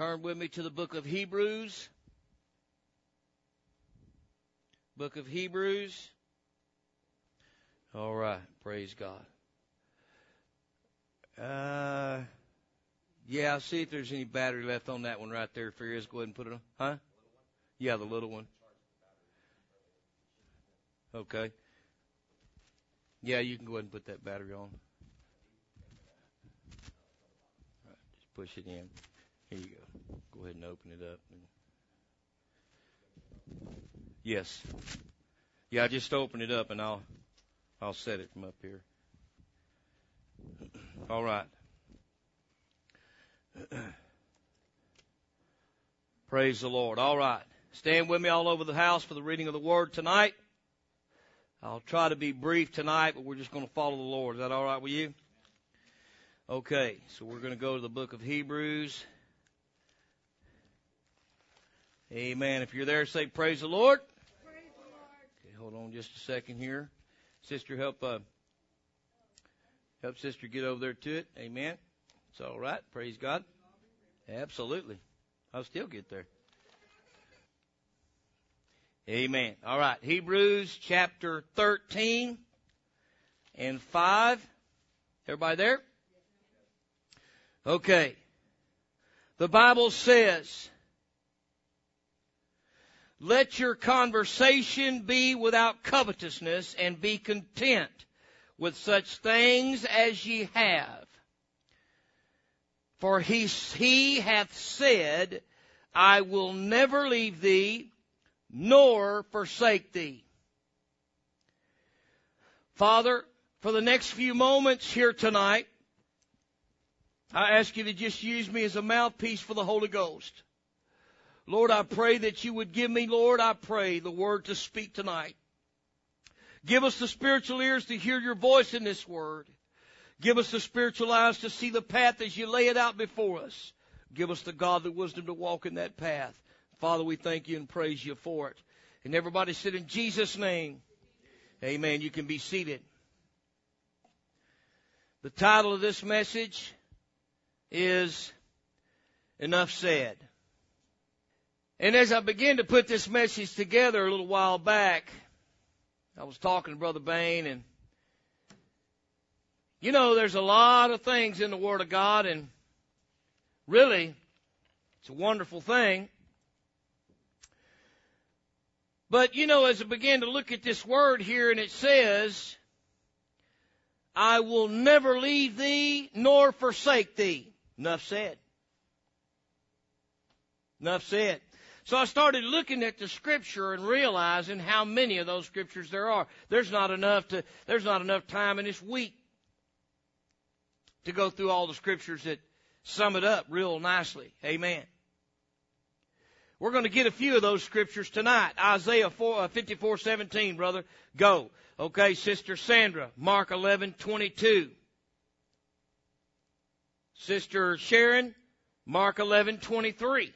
Turn with me to the book of Hebrews. Book of Hebrews. All right. Praise God. Uh, yeah, I'll see if there's any battery left on that one right there. There is, go ahead and put it on. Huh? Yeah, the little one. Okay. Yeah, you can go ahead and put that battery on. Right, just push it in. Here you go. Go ahead and open it up. Yes. Yeah, I just open it up and I'll I'll set it from up here. All right. Praise the Lord. All right. Stand with me all over the house for the reading of the word tonight. I'll try to be brief tonight, but we're just going to follow the Lord. Is that all right with you? Okay, so we're going to go to the book of Hebrews. Amen. If you're there, say praise the Lord. Praise the Lord. Okay, hold on just a second here. Sister, help uh, help sister get over there to it. Amen. It's all right. Praise God. Absolutely. I'll still get there. Amen. All right. Hebrews chapter 13 and 5. Everybody there? Okay. The Bible says, let your conversation be without covetousness and be content with such things as ye have. For he, he hath said, I will never leave thee nor forsake thee. Father, for the next few moments here tonight, I ask you to just use me as a mouthpiece for the Holy Ghost. Lord, I pray that you would give me, Lord, I pray the word to speak tonight. Give us the spiritual ears to hear your voice in this word. Give us the spiritual eyes to see the path as you lay it out before us. Give us the godly wisdom to walk in that path. Father, we thank you and praise you for it. And everybody sit in Jesus' name. Amen. You can be seated. The title of this message is Enough Said. And as I began to put this message together a little while back, I was talking to Brother Bain and you know, there's a lot of things in the Word of God and really, it's a wonderful thing. But you know, as I began to look at this word here and it says, I will never leave thee nor forsake thee. Enough said. Enough said. So I started looking at the scripture and realizing how many of those scriptures there are. There's not enough to, there's not enough time in this week to go through all the scriptures that sum it up real nicely. Amen. We're going to get a few of those scriptures tonight. Isaiah 4, uh, 54, 17, brother. Go. Okay, Sister Sandra, Mark 11, 22. Sister Sharon, Mark 11, 23.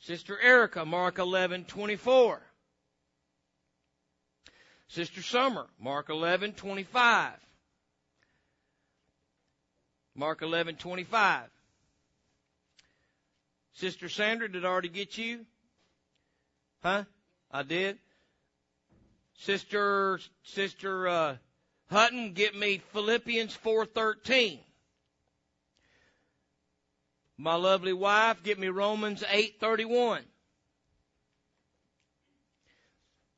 Sister Erica, Mark 11, 24. Sister Summer, Mark 11, 25. Mark 11, 25. Sister Sandra, did I already get you? Huh? I did. Sister, Sister, uh, Hutton, get me Philippians 4.13. My lovely wife, get me Romans 8.31.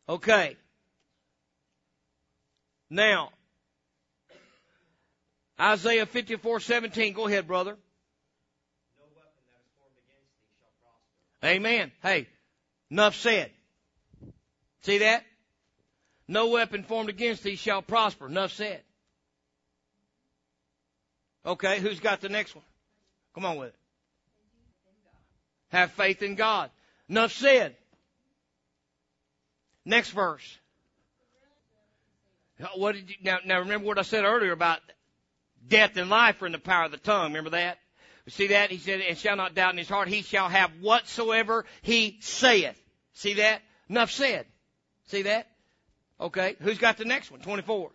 Okay. Now, Isaiah 54:17. Go ahead, brother. Amen. Hey, enough said. See that? No weapon formed against thee shall prosper. Enough said. Okay, who's got the next one? Come on with it. Have faith in God. Enough said. Next verse. What did you, now, now remember what I said earlier about death and life are in the power of the tongue. Remember that? See that? He said, and shall not doubt in his heart, he shall have whatsoever he saith. See that? Enough said. See that? Okay. Who's got the next one? 24.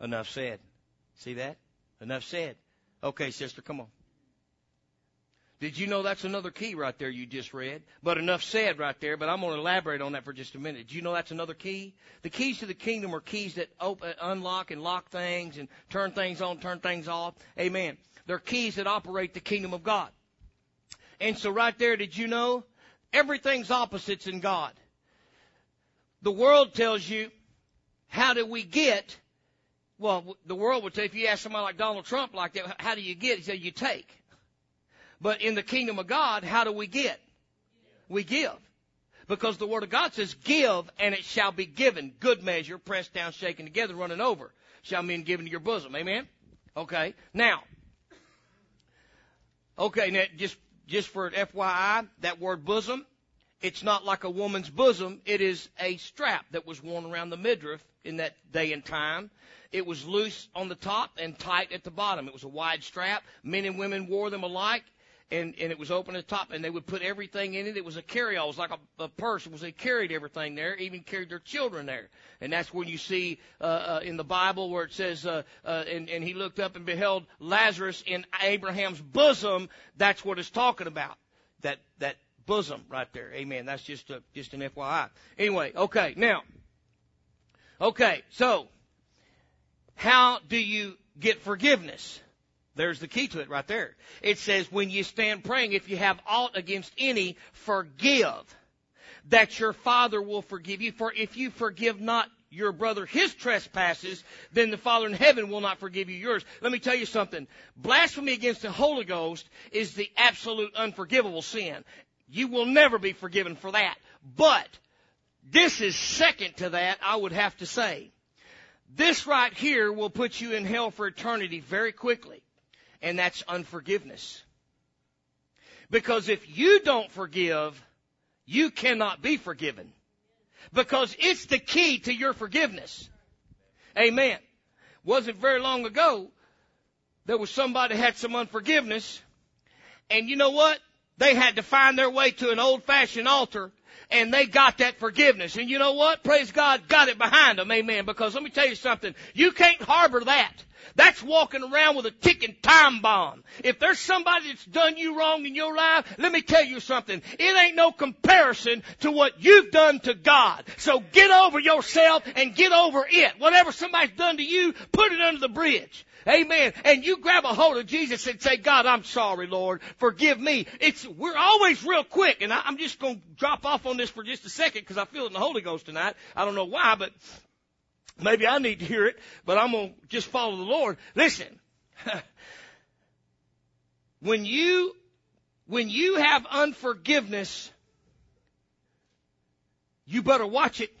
Enough said. See that? Enough said. Okay, sister, come on. Did you know that's another key right there you just read? But enough said right there, but I'm going to elaborate on that for just a minute. Did you know that's another key? The keys to the kingdom are keys that open, uh, unlock and lock things and turn things on, turn things off. Amen. They're keys that operate the kingdom of God. And so right there, did you know? Everything's opposites in God. The world tells you, how do we get? Well, the world would say, if you ask somebody like Donald Trump like that, how do you get? He said, you take. But in the kingdom of God, how do we get? We give. Because the Word of God says, give and it shall be given. Good measure, pressed down, shaken together, running over, shall men given to your bosom. Amen? Okay. Now, okay, now just, just for FYI, that word bosom, it's not like a woman's bosom. It is a strap that was worn around the midriff in that day and time. It was loose on the top and tight at the bottom. It was a wide strap. Men and women wore them alike and and it was open at the top, and they would put everything in it. It was a carry-all. It was like a, a purse. It was they carried everything there, even carried their children there. And that's when you see uh, uh, in the Bible where it says, uh, uh, and, and he looked up and beheld Lazarus in Abraham's bosom. That's what it's talking about. That that bosom right there. Amen. That's just a, just an FYI. Anyway, okay. Now, okay. So, how do you get forgiveness? There's the key to it right there. It says, when you stand praying, if you have aught against any, forgive, that your Father will forgive you. For if you forgive not your brother his trespasses, then the Father in heaven will not forgive you yours. Let me tell you something. Blasphemy against the Holy Ghost is the absolute unforgivable sin. You will never be forgiven for that. But this is second to that, I would have to say. This right here will put you in hell for eternity very quickly and that's unforgiveness. Because if you don't forgive, you cannot be forgiven. Because it's the key to your forgiveness. Amen. Wasn't very long ago, there was somebody had some unforgiveness, and you know what? They had to find their way to an old fashioned altar and they got that forgiveness. And you know what? Praise God, got it behind them. Amen. Because let me tell you something. You can't harbor that. That's walking around with a ticking time bomb. If there's somebody that's done you wrong in your life, let me tell you something. It ain't no comparison to what you've done to God. So get over yourself and get over it. Whatever somebody's done to you, put it under the bridge. Amen. And you grab a hold of Jesus and say, God, I'm sorry, Lord. Forgive me. It's, we're always real quick. And I, I'm just going to drop off on this for just a second because I feel it in the Holy Ghost tonight. I don't know why, but Maybe I need to hear it, but I'm going to just follow the Lord. Listen. when you, when you have unforgiveness, you better watch it.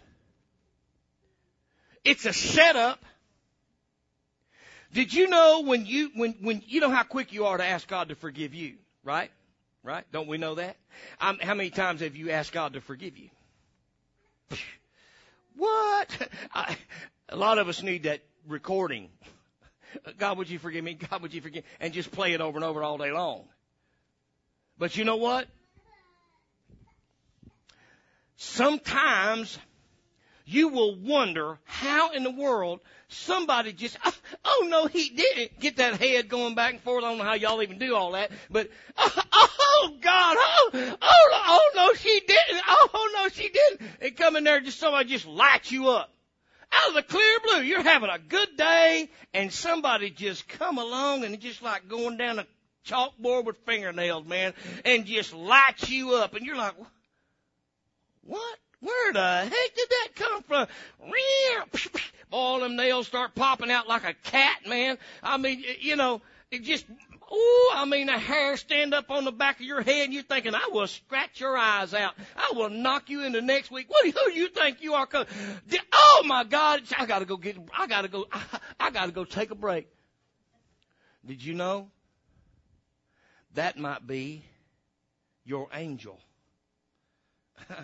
It's a setup. Did you know when you, when, when, you know how quick you are to ask God to forgive you, right? Right? Don't we know that? Um, how many times have you asked God to forgive you? What? a lot of us need that recording. God, would you forgive me? God, would you forgive? And just play it over and over all day long. But you know what? Sometimes you will wonder how in the world somebody just, oh, oh, no, he didn't get that head going back and forth. I don't know how y'all even do all that, but oh, oh God, oh, oh, oh no, she didn't. Oh no, she didn't. And come in there, just somebody just light you up out of the clear blue. You're having a good day, and somebody just come along and just like going down a chalkboard with fingernails, man, and just lights you up, and you're like, what? Where the heck did that come from? All them nails start popping out like a cat, man. I mean, you know, it just Ooh, I mean, the hair stand up on the back of your head and you're thinking, I will scratch your eyes out. I will knock you into next week. What do you think you are? Oh my God, I gotta go get, I gotta go, I, I gotta go take a break. Did you know? That might be your angel.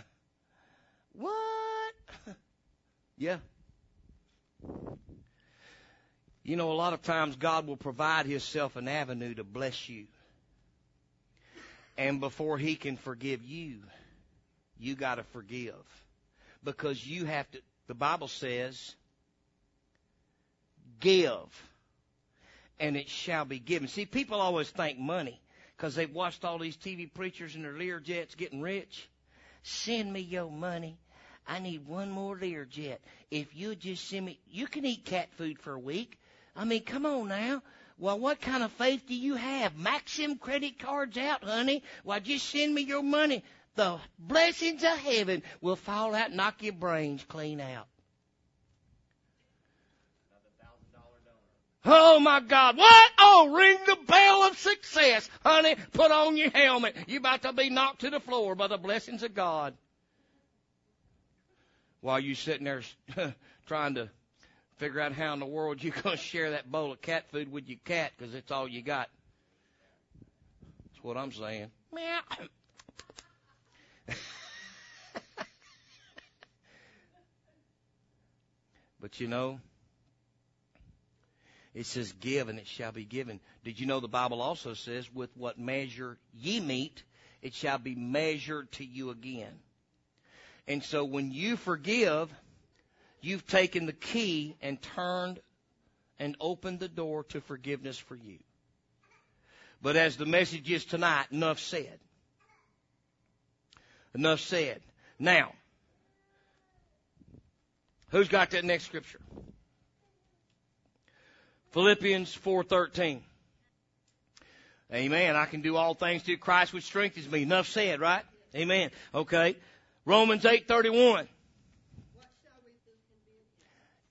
what? yeah. You know, a lot of times God will provide Himself an avenue to bless you. And before He can forgive you, you gotta forgive. Because you have to, the Bible says, give, and it shall be given. See, people always think money. because they've watched all these TV preachers and their Learjets getting rich. Send me your money. I need one more Learjet. If you just send me, you can eat cat food for a week. I mean, come on now. Well, what kind of faith do you have? Max them credit cards out, honey. Well, just send me your money. The blessings of heaven will fall out knock your brains clean out. Oh my God. What? Oh, ring the bell of success. Honey, put on your helmet. You're about to be knocked to the floor by the blessings of God. While you're sitting there trying to figure out how in the world you're going to share that bowl of cat food with your cat because it's all you got. That's what I'm saying. Meow. but you know, it says, Give and it shall be given. Did you know the Bible also says, With what measure ye meet, it shall be measured to you again. And so when you forgive, you've taken the key and turned and opened the door to forgiveness for you. But as the message is tonight, enough said. Enough said. Now, who's got that next scripture? Philippians 4:13. Amen. I can do all things through Christ which strengthens me. Enough said, right? Amen. Okay. Romans 8:31.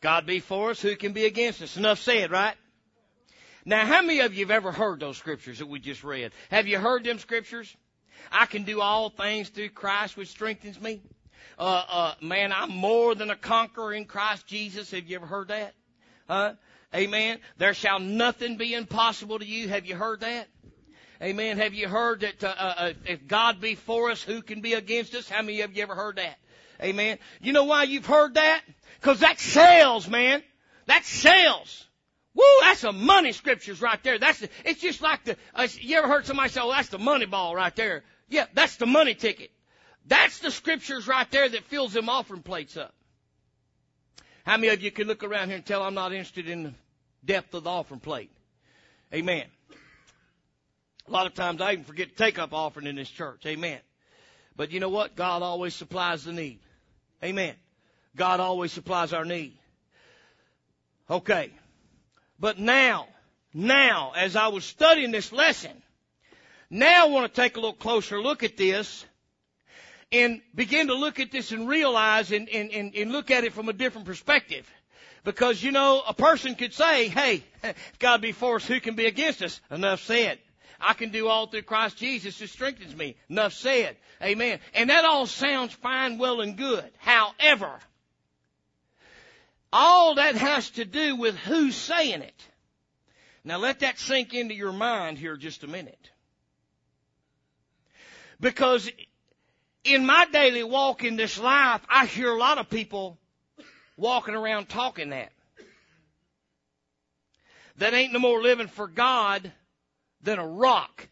God be for us, who can be against us? Enough said, right? Now, how many of you have ever heard those scriptures that we just read? Have you heard them scriptures? I can do all things through Christ which strengthens me. Uh, uh, man, I'm more than a conqueror in Christ Jesus. Have you ever heard that? Huh? Amen. There shall nothing be impossible to you. Have you heard that? Amen. Have you heard that uh, uh, if God be for us, who can be against us? How many of you ever heard that? Amen. You know why you've heard that? Because that sells, man. That sells. Woo, that's a money scriptures right there. That's the, it's just like the. Uh, you ever heard somebody say, "Oh, that's the money ball right there"? Yeah, that's the money ticket. That's the scriptures right there that fills them offering plates up. How many of you can look around here and tell I'm not interested in the depth of the offering plate? Amen. A lot of times I even forget to take up offering in this church. Amen. But you know what? God always supplies the need. Amen. God always supplies our need. Okay. But now, now, as I was studying this lesson, now I want to take a little closer look at this and begin to look at this and realize and, and, and, and look at it from a different perspective. Because, you know, a person could say, hey, God be for us, who can be against us? Enough said. I can do all through Christ Jesus who strengthens me. Enough said. Amen. And that all sounds fine, well, and good. However, all that has to do with who's saying it. Now let that sink into your mind here just a minute. Because in my daily walk in this life, I hear a lot of people walking around talking that. That ain't no more living for God than a rock.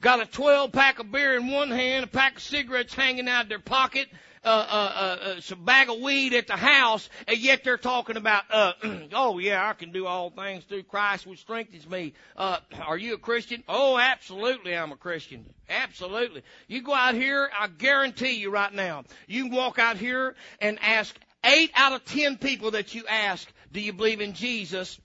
Got a 12 pack of beer in one hand, a pack of cigarettes hanging out of their pocket, uh, uh, uh, some bag of weed at the house, and yet they're talking about, uh, oh yeah, I can do all things through Christ which strengthens me. Uh, are you a Christian? Oh, absolutely, I'm a Christian. Absolutely. You go out here, I guarantee you right now, you can walk out here and ask eight out of ten people that you ask, do you believe in Jesus?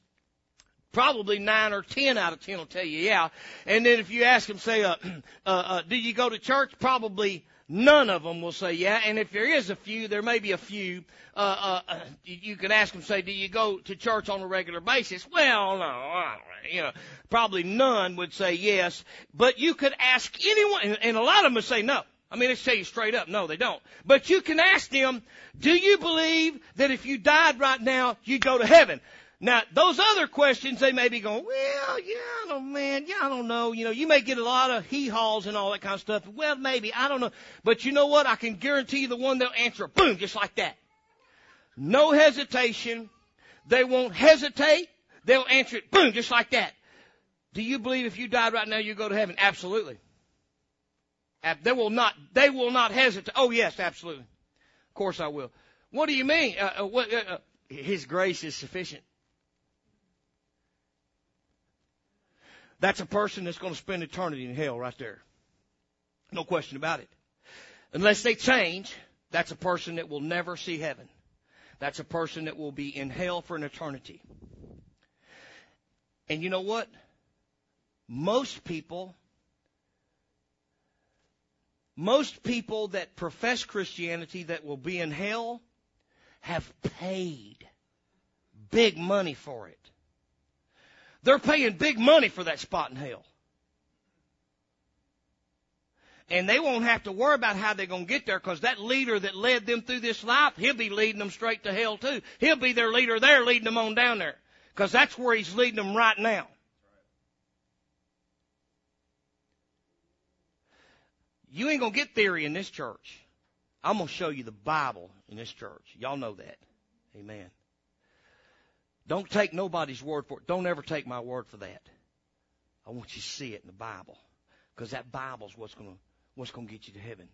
Probably nine or ten out of ten will tell you, yeah. And then if you ask them, say, uh, uh, uh, do you go to church? Probably None of them will say yeah. And if there is a few, there may be a few. Uh, uh, you can ask them, say, do you go to church on a regular basis? Well, no, you know, probably none would say yes. But you could ask anyone, and, a lot of them would say no. I mean, they tell you straight up, no, they don't. But you can ask them, do you believe that if you died right now, you'd go to heaven? Now, those other questions, they may be going, well, yeah, I don't, man, yeah, I don't know. You know, you may get a lot of hee-haws and all that kind of stuff. Well, maybe, I don't know. But you know what? I can guarantee you the one they'll answer, boom, just like that. No hesitation. They won't hesitate. They'll answer it, boom, just like that. Do you believe if you died right now, you go to heaven? Absolutely. They will not, they will not hesitate. Oh yes, absolutely. Of course I will. What do you mean? Uh, uh, what, uh, uh His grace is sufficient. That's a person that's going to spend eternity in hell right there. No question about it. Unless they change, that's a person that will never see heaven. That's a person that will be in hell for an eternity. And you know what? Most people, most people that profess Christianity that will be in hell have paid big money for it. They're paying big money for that spot in hell. And they won't have to worry about how they're going to get there because that leader that led them through this life, he'll be leading them straight to hell too. He'll be their leader there leading them on down there because that's where he's leading them right now. You ain't going to get theory in this church. I'm going to show you the Bible in this church. Y'all know that. Amen. Don't take nobody's word for it. Don't ever take my word for that. I want you to see it in the Bible. Because that Bible's what's to, what's to get you to heaven.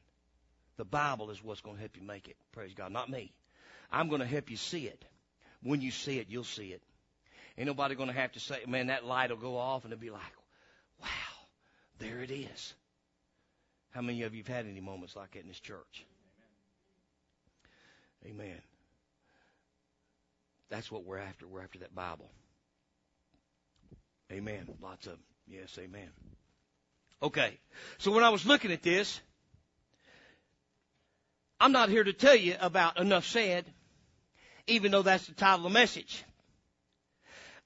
The Bible is what's to help you make it. Praise God. Not me. I'm to help you see it. When you see it, you'll see it. Ain't nobody to have to say, man, that light will go off and it'll be like, wow, there it is. How many of you have had any moments like that in this church? Amen. That's what we're after. We're after that Bible. Amen. Lots of yes, amen. Okay. So when I was looking at this, I'm not here to tell you about enough said, even though that's the title of the message.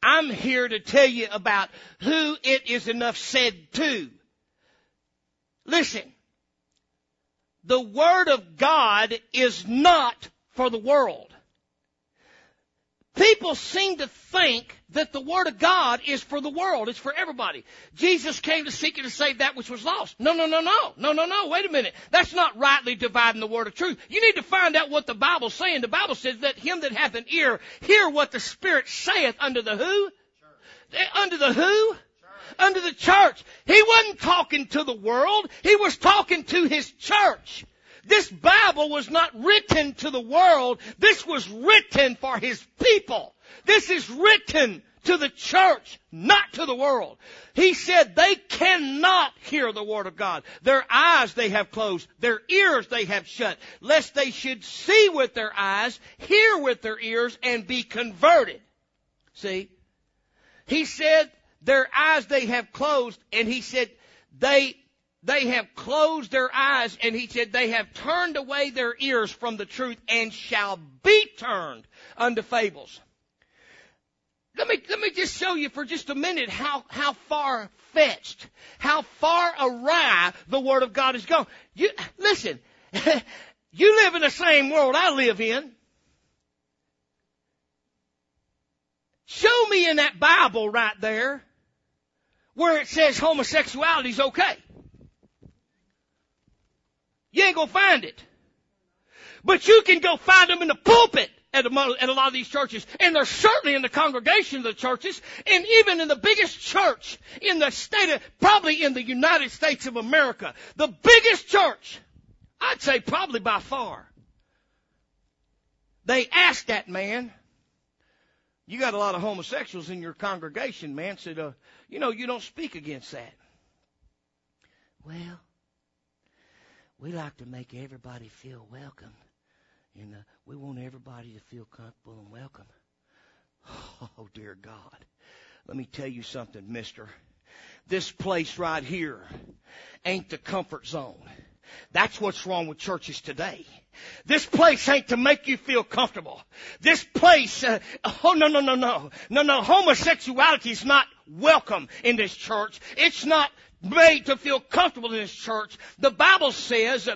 I'm here to tell you about who it is enough said to. Listen. The Word of God is not for the world. People seem to think that the Word of God is for the world. It's for everybody. Jesus came to seek and to save that which was lost. No, no, no, no. No, no, no. Wait a minute. That's not rightly dividing the Word of truth. You need to find out what the Bible's saying. The Bible says that him that hath an ear, hear what the Spirit saith under the who? Eh, church. Under the who? Under the church. He wasn't talking to the world. He was talking to his church. This Bible was not written to the world. This was written for His people. This is written to the church, not to the world. He said they cannot hear the word of God. Their eyes they have closed, their ears they have shut, lest they should see with their eyes, hear with their ears, and be converted. See? He said their eyes they have closed, and he said they they have closed their eyes, and he said, they have turned away their ears from the truth and shall be turned unto fables. Let me, let me just show you for just a minute how, how far fetched, how far awry the Word of God has gone. You, listen, you live in the same world I live in. Show me in that Bible right there where it says homosexuality is okay. You ain't gonna find it. But you can go find them in the pulpit at a, at a lot of these churches. And they're certainly in the congregation of the churches. And even in the biggest church in the state of, probably in the United States of America. The biggest church. I'd say probably by far. They asked that man, you got a lot of homosexuals in your congregation, man. Said, uh, you know, you don't speak against that. Well, we like to make everybody feel welcome. And uh, we want everybody to feel comfortable and welcome. Oh, dear God. Let me tell you something, mister. This place right here ain't the comfort zone. That's what's wrong with churches today. This place ain't to make you feel comfortable. This place, uh, oh no, no, no, no. No, no, homosexuality is not welcome in this church. It's not made to feel comfortable in this church. The Bible says,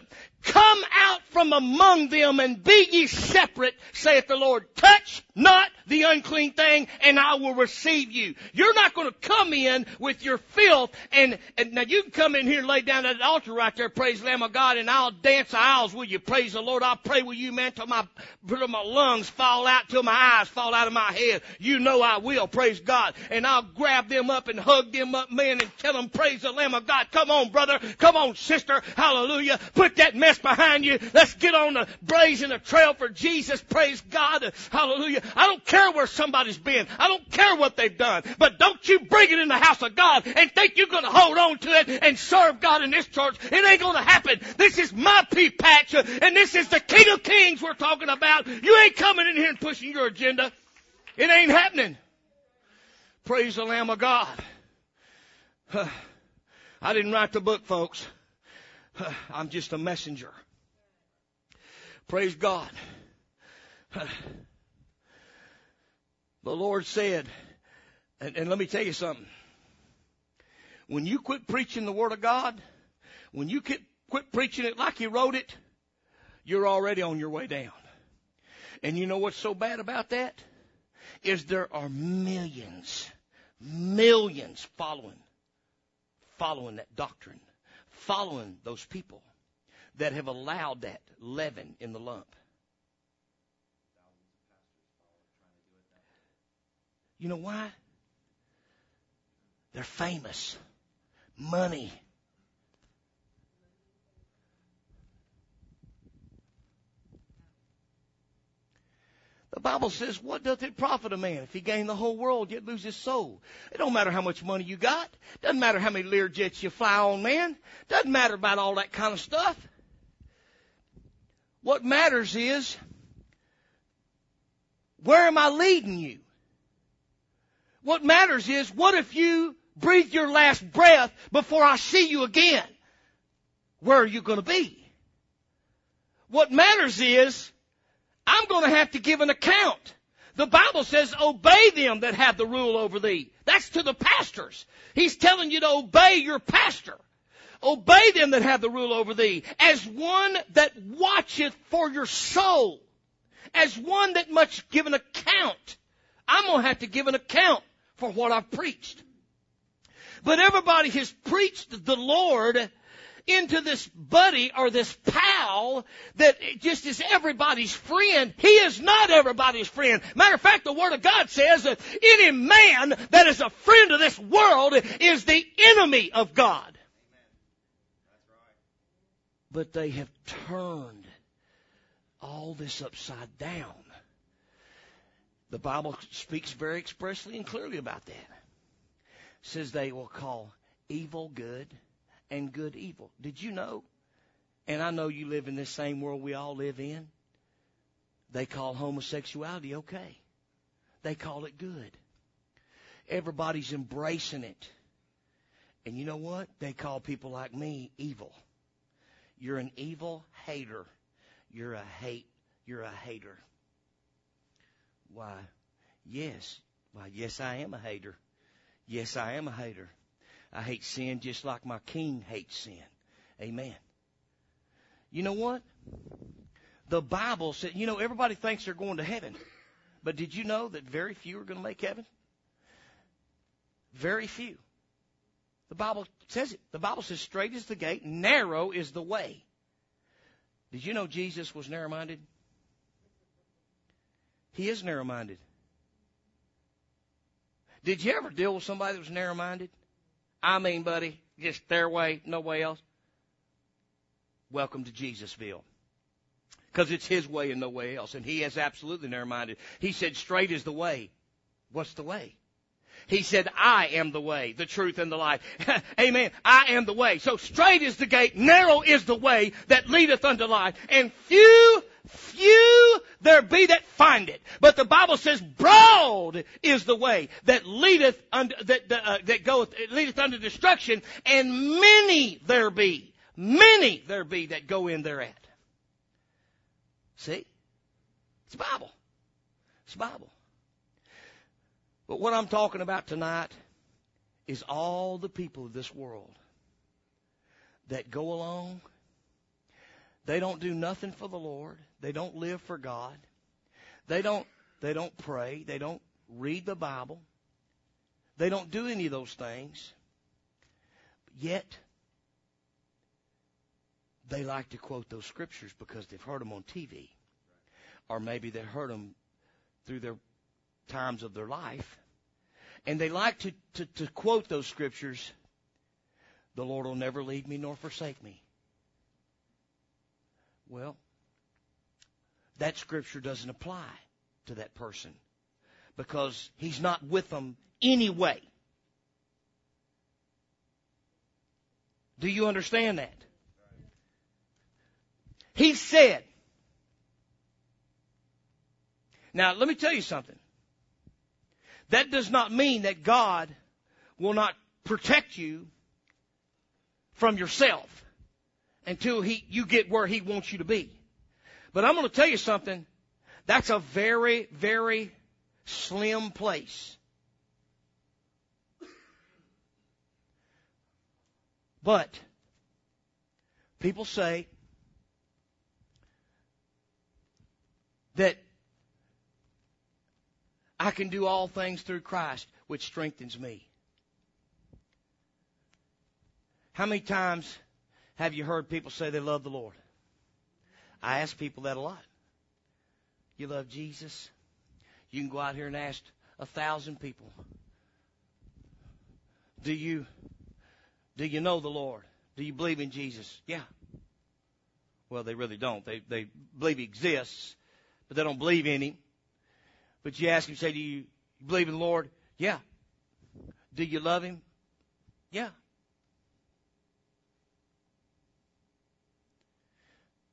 Come out from among them and be ye separate, saith the Lord. Touch not the unclean thing and I will receive you. You're not going to come in with your filth and, and now you can come in here and lay down at the altar right there, praise the Lamb of God, and I'll dance aisles with you. Praise the Lord. I'll pray with you, man, till my, till my lungs fall out, till my eyes fall out of my head. You know I will, praise God. And I'll grab them up and hug them up, man, and tell them, praise the Lamb of God. Come on, brother. Come on, sister. Hallelujah. Put that mess behind you. Let's get on the blazing a trail for Jesus. Praise God. Hallelujah. I don't care where somebody's been. I don't care what they've done. But don't you bring it in the house of God and think you're going to hold on to it and serve God in this church. It ain't going to happen. This is my pea patch and this is the King of Kings we're talking about. You ain't coming in here and pushing your agenda. It ain't happening. Praise the Lamb of God. I didn't write the book, folks. I'm just a messenger. Praise God. The Lord said, and, and, let me tell you something. When you quit preaching the Word of God, when you quit, quit preaching it like He wrote it, you're already on your way down. And you know what's so bad about that? Is there are millions, millions following, following that doctrine, following those people that have allowed that leaven in the lump. You know why? They're famous. Money. The Bible says, what doth it profit a man if he gain the whole world yet lose his soul? It don't matter how much money you got. Doesn't matter how many Lear jets you fly on, man. Doesn't matter about all that kind of stuff. What matters is, where am I leading you? What matters is, what if you breathe your last breath before I see you again? Where are you going to be? What matters is, I'm going to have to give an account. The Bible says, obey them that have the rule over thee. That's to the pastors. He's telling you to obey your pastor. Obey them that have the rule over thee, as one that watcheth for your soul, as one that must give an account. I'm going to have to give an account for what I've preached. But everybody has preached the Lord into this buddy or this pal that just is everybody's friend. He is not everybody's friend. Matter of fact, the Word of God says that any man that is a friend of this world is the enemy of God but they have turned all this upside down. The Bible speaks very expressly and clearly about that. It says they will call evil good and good evil. Did you know? And I know you live in this same world we all live in. They call homosexuality okay. They call it good. Everybody's embracing it. And you know what? They call people like me evil. You're an evil hater. You're a hate. You're a hater. Why? Yes. Why? Yes, I am a hater. Yes, I am a hater. I hate sin just like my king hates sin. Amen. You know what? The Bible said, you know, everybody thinks they're going to heaven. But did you know that very few are going to make heaven? Very few. The Bible says it. The Bible says straight is the gate, narrow is the way. Did you know Jesus was narrow minded? He is narrow minded. Did you ever deal with somebody that was narrow minded? I mean, buddy, just their way, no way else. Welcome to Jesusville. Because it's his way and no way else. And he is absolutely narrow minded. He said, straight is the way. What's the way? He said, I am the way, the truth, and the life. Amen. I am the way. So straight is the gate, narrow is the way that leadeth unto life, and few, few there be that find it. But the Bible says, broad is the way that leadeth unto, that, uh, that goeth, leadeth unto destruction, and many there be, many there be that go in thereat. See? It's Bible. It's Bible. But what I'm talking about tonight is all the people of this world that go along. They don't do nothing for the Lord. They don't live for God. They don't, they don't pray. They don't read the Bible. They don't do any of those things. Yet, they like to quote those scriptures because they've heard them on TV. Or maybe they heard them through their times of their life. And they like to, to, to quote those scriptures The Lord will never leave me nor forsake me. Well, that scripture doesn't apply to that person because he's not with them anyway. Do you understand that? He said, now let me tell you something. That does not mean that God will not protect you from yourself until he, you get where he wants you to be. But I'm going to tell you something. That's a very, very slim place. But people say that I can do all things through Christ, which strengthens me. How many times have you heard people say they love the Lord? I ask people that a lot. You love Jesus? You can go out here and ask a thousand people. Do you do you know the Lord? Do you believe in Jesus? Yeah. Well, they really don't. They they believe he exists, but they don't believe in him. But you ask him, say, do you believe in the Lord? Yeah. Do you love him? Yeah.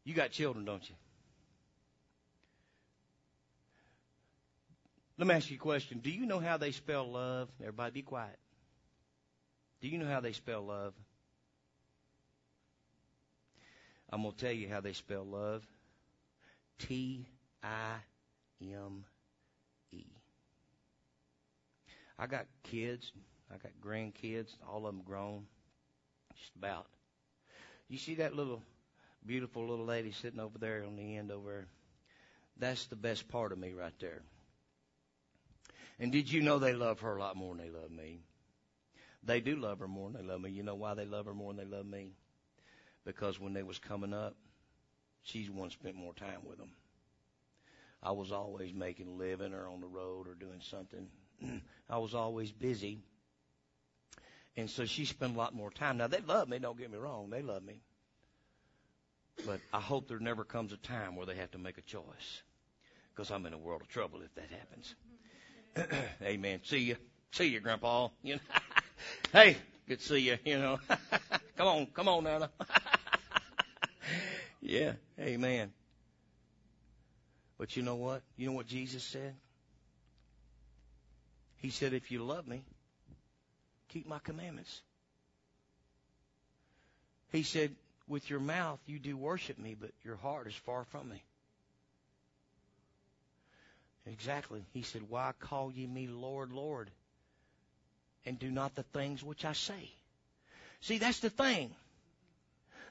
You got children, don't you? Let me ask you a question. Do you know how they spell love? Everybody be quiet. Do you know how they spell love? I'm going to tell you how they spell love. T I M E. I got kids. I got grandkids. All of them grown. Just about. You see that little beautiful little lady sitting over there on the end over there? That's the best part of me right there. And did you know they love her a lot more than they love me? They do love her more than they love me. You know why they love her more than they love me? Because when they was coming up, she's one spent more time with them. I was always making a living or on the road or doing something. I was always busy. And so she spent a lot more time. Now they love me, don't get me wrong, they love me. But I hope there never comes a time where they have to make a choice. Because I'm in a world of trouble if that happens. Amen. See you. See you, Grandpa. You know? hey, good to see you, you know. come on, come on, Nana. yeah, amen. But you know what? You know what Jesus said? He said, if you love me, keep my commandments. He said, with your mouth you do worship me, but your heart is far from me. Exactly. He said, Why call ye me Lord, Lord, and do not the things which I say? See, that's the thing.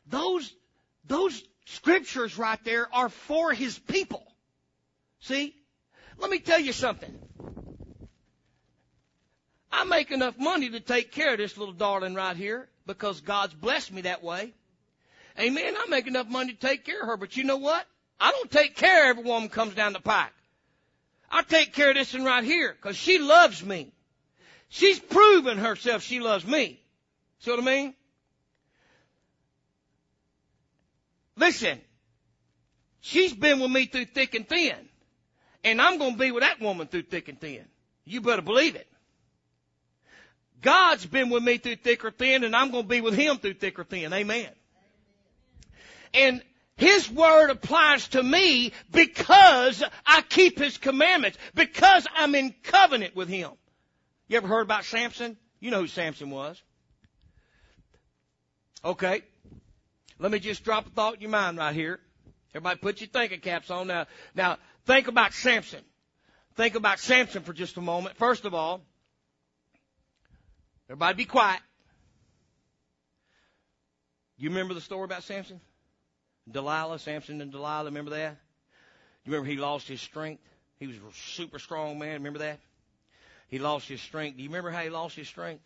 Those, those scriptures right there are for his people. See? Let me tell you something. I make enough money to take care of this little darling right here because God's blessed me that way. Amen. I make enough money to take care of her, but you know what? I don't take care of every woman comes down the pike. I take care of this one right here because she loves me. She's proven herself she loves me. See what I mean? Listen, she's been with me through thick and thin. And I'm going to be with that woman through thick and thin. You better believe it. God's been with me through thick or thin, and I'm going to be with him through thick or thin. Amen. And his word applies to me because I keep his commandments, because I'm in covenant with him. You ever heard about Samson? You know who Samson was. Okay. Let me just drop a thought in your mind right here. Everybody put your thinking caps on now. Now, think about Samson. Think about Samson for just a moment. First of all, everybody be quiet. You remember the story about Samson? Delilah, Samson and Delilah, remember that? You remember he lost his strength? He was a super strong man, remember that? He lost his strength. Do you remember how he lost his strength?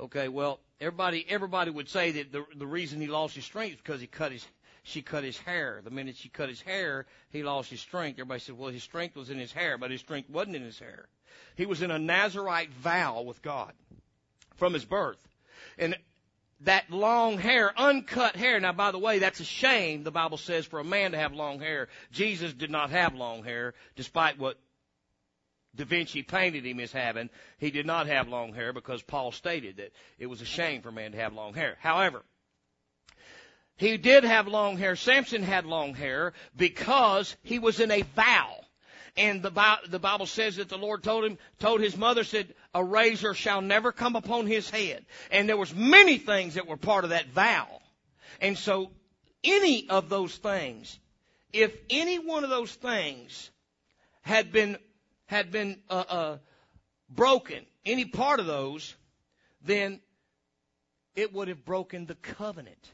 Okay, well, everybody everybody would say that the the reason he lost his strength is because he cut his she cut his hair. The minute she cut his hair, he lost his strength. Everybody said, well, his strength was in his hair, but his strength wasn't in his hair. He was in a Nazarite vow with God from his birth. And that long hair, uncut hair. Now, by the way, that's a shame, the Bible says, for a man to have long hair. Jesus did not have long hair, despite what Da Vinci painted him as having. He did not have long hair because Paul stated that it was a shame for a man to have long hair. However, he did have long hair. Samson had long hair because he was in a vow. And the Bible, says that the Lord told him, told his mother, said, a razor shall never come upon his head. And there was many things that were part of that vow. And so any of those things, if any one of those things had been, had been, uh, uh, broken, any part of those, then it would have broken the covenant.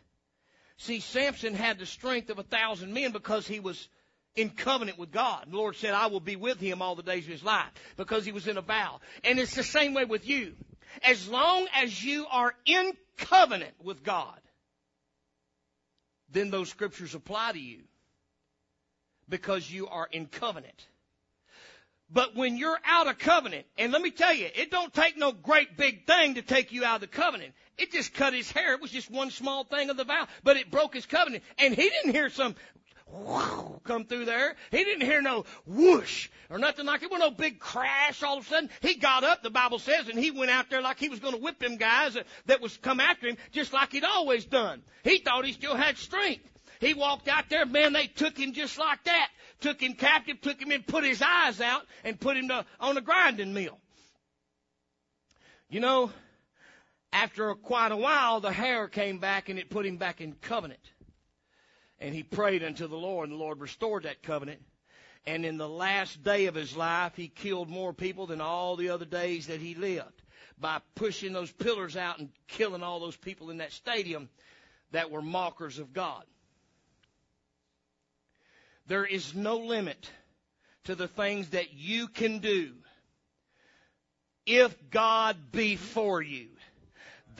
See, Samson had the strength of a thousand men because he was in covenant with God. The Lord said, I will be with him all the days of his life because he was in a vow. And it's the same way with you. As long as you are in covenant with God, then those scriptures apply to you because you are in covenant. But when you're out of covenant, and let me tell you, it don't take no great big thing to take you out of the covenant. It just cut his hair. It was just one small thing of the vow, but it broke his covenant. And he didn't hear some come through there. He didn't hear no whoosh or nothing like it. was no big crash all of a sudden. He got up, the Bible says, and he went out there like he was going to whip them guys that was come after him, just like he'd always done. He thought he still had strength. He walked out there, man, they took him just like that. Took him captive, took him in, put his eyes out, and put him to, on a grinding mill. You know, after quite a while, the hair came back and it put him back in covenant. And he prayed unto the Lord, and the Lord restored that covenant. And in the last day of his life, he killed more people than all the other days that he lived by pushing those pillars out and killing all those people in that stadium that were mockers of God. There is no limit to the things that you can do if God be for you.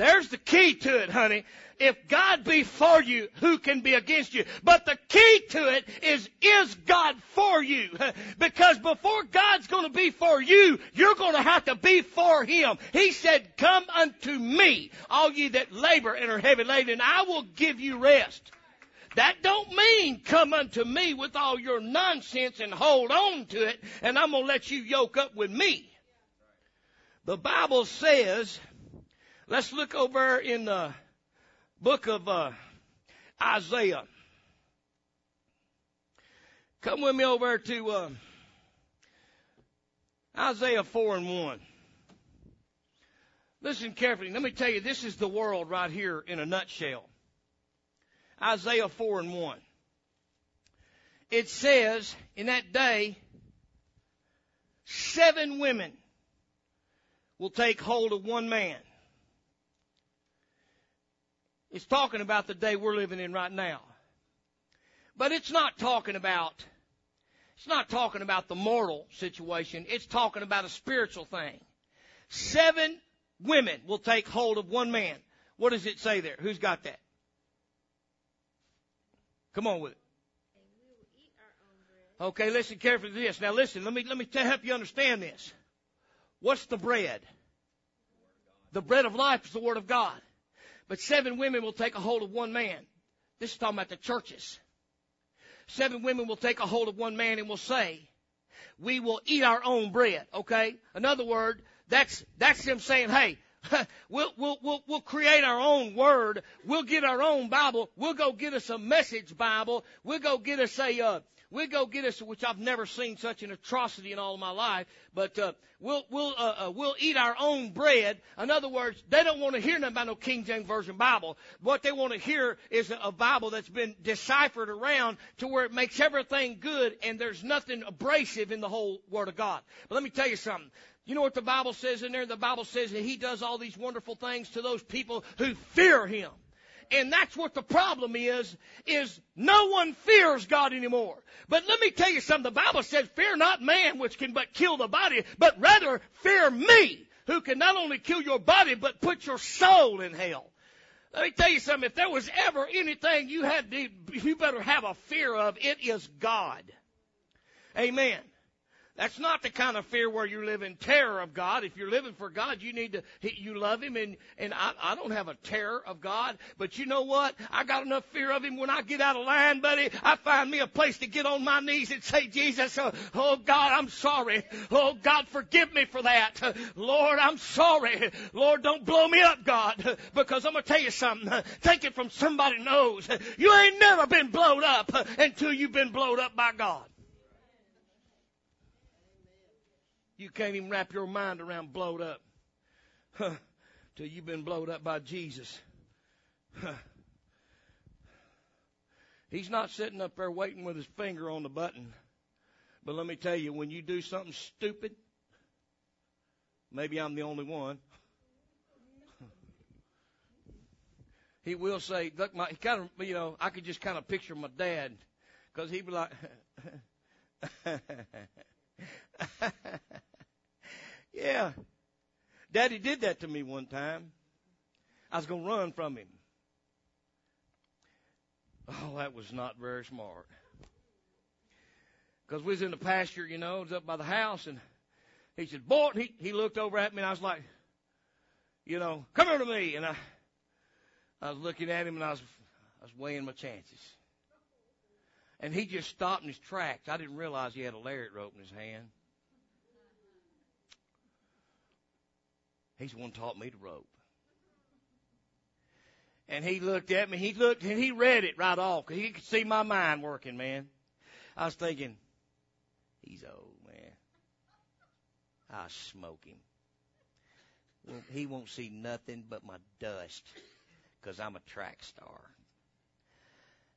There's the key to it, honey. If God be for you, who can be against you? But the key to it is, is God for you? Because before God's going to be for you, you're going to have to be for Him. He said, come unto me, all ye that labor and are heavy laden, and I will give you rest. That don't mean come unto me with all your nonsense and hold on to it, and I'm going to let you yoke up with me. The Bible says Let's look over in the book of uh, Isaiah. Come with me over to uh, Isaiah 4 and 1. Listen carefully. Let me tell you, this is the world right here in a nutshell. Isaiah 4 and 1. It says, in that day, seven women will take hold of one man. It's talking about the day we're living in right now. But it's not talking about, it's not talking about the mortal situation. It's talking about a spiritual thing. Seven women will take hold of one man. What does it say there? Who's got that? Come on with it. Okay, listen carefully to this. Now listen, let me, let me help you understand this. What's the bread? The bread of life is the Word of God. But seven women will take a hold of one man. This is talking about the churches. Seven women will take a hold of one man and will say, we will eat our own bread. Okay? In other words, that's, that's them saying, hey, we'll, we'll, we'll, we'll create our own word. We'll get our own Bible. We'll go get us a message Bible. We'll go get us a, uh, we'll go get us, which I've never seen such an atrocity in all my life, but uh, we'll we'll uh, uh, we'll eat our own bread. In other words, they don't want to hear nothing about no King James Version Bible. What they want to hear is a Bible that's been deciphered around to where it makes everything good, and there's nothing abrasive in the whole Word of God. But let me tell you something. You know what the Bible says in there? The Bible says that He does all these wonderful things to those people who fear Him. And that's what the problem is, is no one fears God anymore. But let me tell you something. The Bible says, fear not man which can but kill the body, but rather fear me who can not only kill your body, but put your soul in hell. Let me tell you something. If there was ever anything you had to, you better have a fear of, it is God. Amen. That's not the kind of fear where you live in terror of God. If you're living for God, you need to, you love Him and, and I, I don't have a terror of God, but you know what? I got enough fear of Him when I get out of line, buddy. I find me a place to get on my knees and say, Jesus, oh, oh God, I'm sorry. Oh God, forgive me for that. Lord, I'm sorry. Lord, don't blow me up, God, because I'm going to tell you something. Take it from somebody knows. You ain't never been blown up until you've been blown up by God. You can't even wrap your mind around blowed up. Huh. Till you've been blowed up by Jesus. Huh. He's not sitting up there waiting with his finger on the button. But let me tell you, when you do something stupid, maybe I'm the only one. He will say, look, my, kind of, you know, I could just kind of picture my dad, because he'd be like, Yeah. Daddy did that to me one time. I was going to run from him. Oh, that was not very smart. Because we was in the pasture, you know, it was up by the house, and he said, boy, he, he looked over at me, and I was like, you know, come here to me. And I, I was looking at him, and I was, I was weighing my chances. And he just stopped in his tracks. I didn't realize he had a lariat rope in his hand. He's the one taught me to rope. And he looked at me, he looked, and he read it right off, he could see my mind working, man. I was thinking, he's old, man. I'll smoke him. Well, he won't see nothing but my dust, because I'm a track star.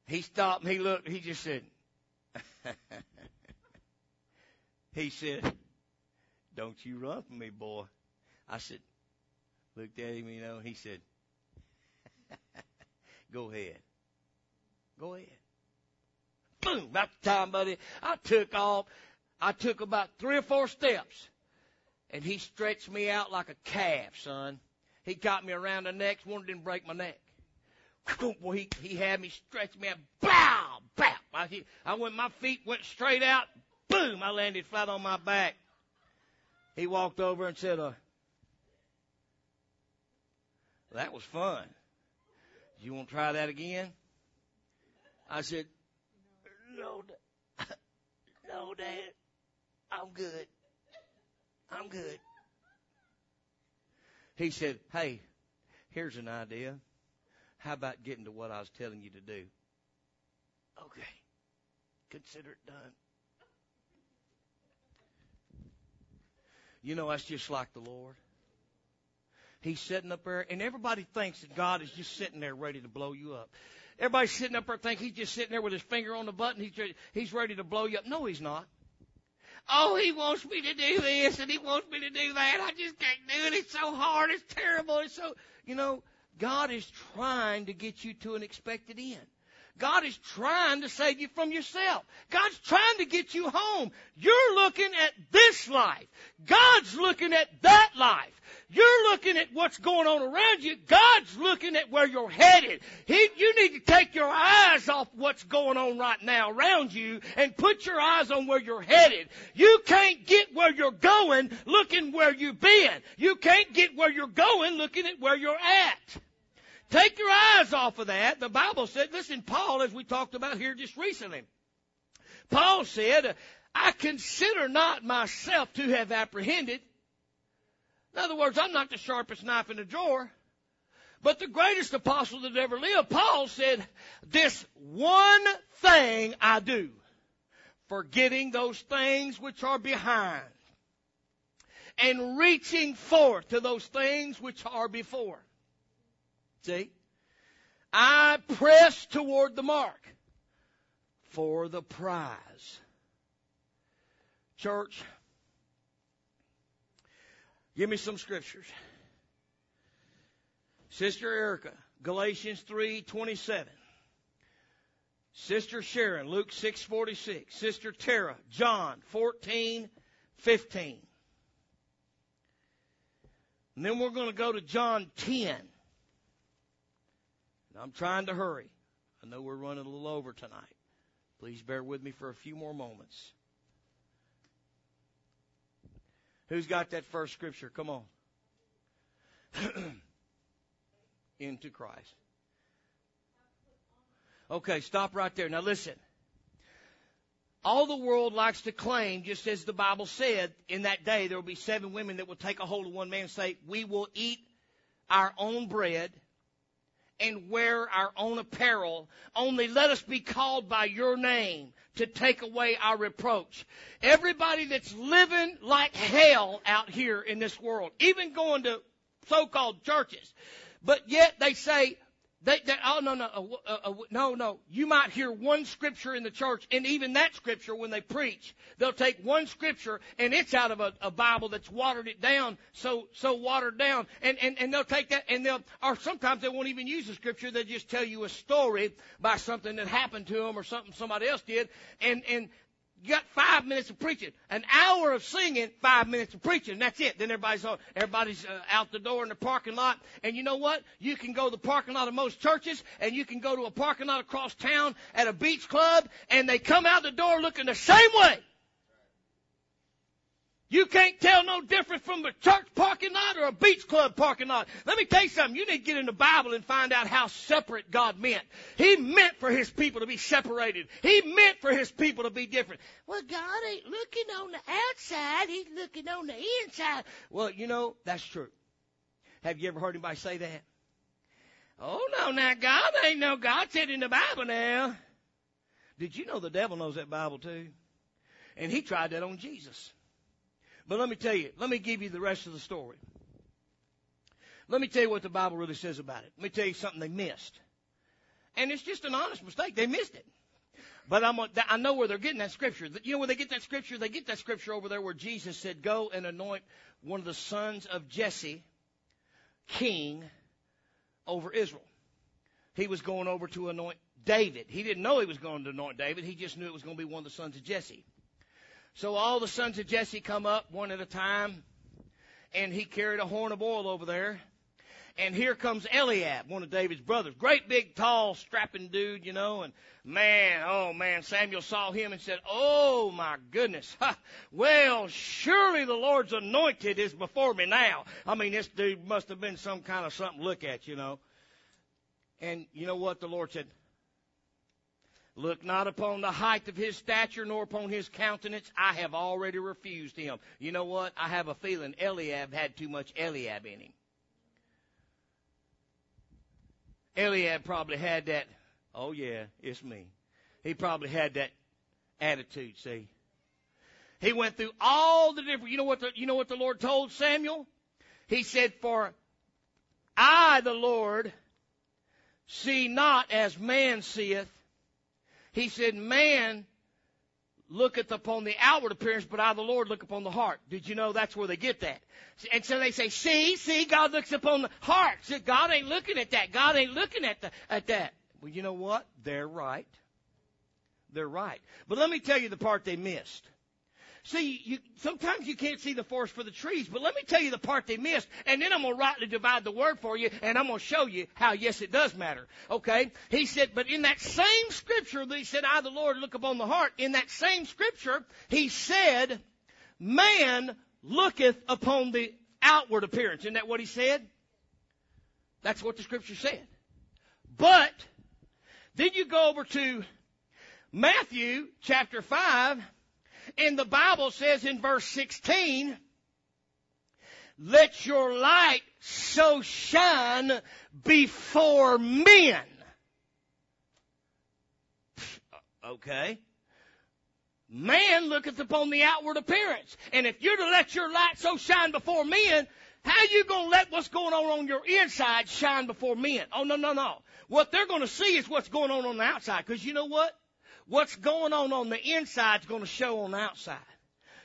He stopped and he looked, he just said, he said, don't you run from me, boy. I said, looked at him, you know, he said, Go ahead. Go ahead. Boom! About the time, buddy, I took off. I took about three or four steps. And he stretched me out like a calf, son. He got me around the neck, one didn't break my neck. Boy, he, he had me stretch me out. Bow! Bow! I, I went, my feet went straight out. Boom! I landed flat on my back. He walked over and said, uh, that was fun. You want to try that again? I said, no, no, Dad. I'm good. I'm good. He said, hey, here's an idea. How about getting to what I was telling you to do? Okay. Consider it done. You know, that's just like the Lord. He's sitting up there, and everybody thinks that God is just sitting there ready to blow you up. Everybody's sitting up there thinking he's just sitting there with his finger on the button. He's ready, he's ready to blow you up. No, he's not. Oh, he wants me to do this and he wants me to do that. I just can't do it. It's so hard. It's terrible. It's so, you know, God is trying to get you to an expected end. God is trying to save you from yourself. God's trying to get you home. You're looking at this life. God's looking at that life. You're looking at what's going on around you. God's looking at where you're headed. He, you need to take your eyes off what's going on right now around you and put your eyes on where you're headed. You can't get where you're going looking where you've been. You can't get where you're going looking at where you're at. Take your eyes off of that. The Bible said, listen, Paul, as we talked about here just recently, Paul said, I consider not myself to have apprehended. In other words, I'm not the sharpest knife in the drawer. But the greatest apostle that ever lived, Paul said, this one thing I do, forgetting those things which are behind and reaching forth to those things which are before. See? I press toward the mark for the prize. Church, give me some scriptures. Sister Erica, Galatians 3:27. Sister Sharon, Luke 6:46. Sister Tara, John 14:15. And then we're going to go to John 10. I'm trying to hurry. I know we're running a little over tonight. Please bear with me for a few more moments. Who's got that first scripture? Come on. Into Christ. Okay, stop right there. Now listen. All the world likes to claim, just as the Bible said, in that day there will be seven women that will take a hold of one man and say, We will eat our own bread and wear our own apparel. Only let us be called by your name to take away our reproach. Everybody that's living like hell out here in this world, even going to so-called churches, but yet they say, they, they, oh no no uh, uh, no no! You might hear one scripture in the church, and even that scripture, when they preach, they'll take one scripture, and it's out of a, a Bible that's watered it down, so so watered down, and, and and they'll take that, and they'll, or sometimes they won't even use the scripture; they'll just tell you a story by something that happened to them or something somebody else did, and and you got five minutes of preaching, an hour of singing, five minutes of preaching. That's it. Then everybody's on, everybody's uh, out the door in the parking lot. And you know what? You can go to the parking lot of most churches, and you can go to a parking lot across town at a beach club, and they come out the door looking the same way. You can't tell no difference from a church parking lot or a beach club parking lot. Let me tell you something. You need to get in the Bible and find out how separate God meant. He meant for His people to be separated. He meant for His people to be different. Well, God ain't looking on the outside. He's looking on the inside. Well, you know, that's true. Have you ever heard anybody say that? Oh, no, now God ain't no God said in the Bible now. Did you know the devil knows that Bible too? And he tried that on Jesus. But let me tell you, let me give you the rest of the story. Let me tell you what the Bible really says about it. Let me tell you something they missed. And it's just an honest mistake. They missed it. But I'm, I know where they're getting that scripture. You know where they get that scripture? They get that scripture over there where Jesus said, Go and anoint one of the sons of Jesse, king over Israel. He was going over to anoint David. He didn't know he was going to anoint David. He just knew it was going to be one of the sons of Jesse. So all the sons of Jesse come up one at a time, and he carried a horn of oil over there. And here comes Eliab, one of David's brothers. Great big, tall, strapping dude, you know. And man, oh man, Samuel saw him and said, Oh my goodness. Ha, well, surely the Lord's anointed is before me now. I mean, this dude must have been some kind of something to look at, you know. And you know what the Lord said? Look not upon the height of his stature nor upon his countenance. I have already refused him. You know what? I have a feeling Eliab had too much Eliab in him. Eliab probably had that, oh yeah, it's me. He probably had that attitude, see. He went through all the different, you know what the, you know what the Lord told Samuel? He said, for I, the Lord, see not as man seeth, he said, Man looketh upon the outward appearance, but I, the Lord, look upon the heart. Did you know that's where they get that? And so they say, see, see, God looks upon the heart. God ain't looking at that. God ain't looking at, the, at that. Well, you know what? They're right. They're right. But let me tell you the part they missed. See, you, sometimes you can't see the forest for the trees, but let me tell you the part they missed, and then I'm going to rightly divide the word for you, and I'm going to show you how, yes, it does matter. Okay? He said, but in that same scripture that he said, I, the Lord, look upon the heart, in that same scripture, he said, man looketh upon the outward appearance. Isn't that what he said? That's what the scripture said. But, then you go over to Matthew chapter 5, and the Bible says in verse 16, let your light so shine before men. Okay. Man looketh upon the outward appearance. And if you're to let your light so shine before men, how you gonna let what's going on on your inside shine before men? Oh no, no, no. What they're gonna see is what's going on on the outside. Cause you know what? What's going on on the inside is going to show on the outside.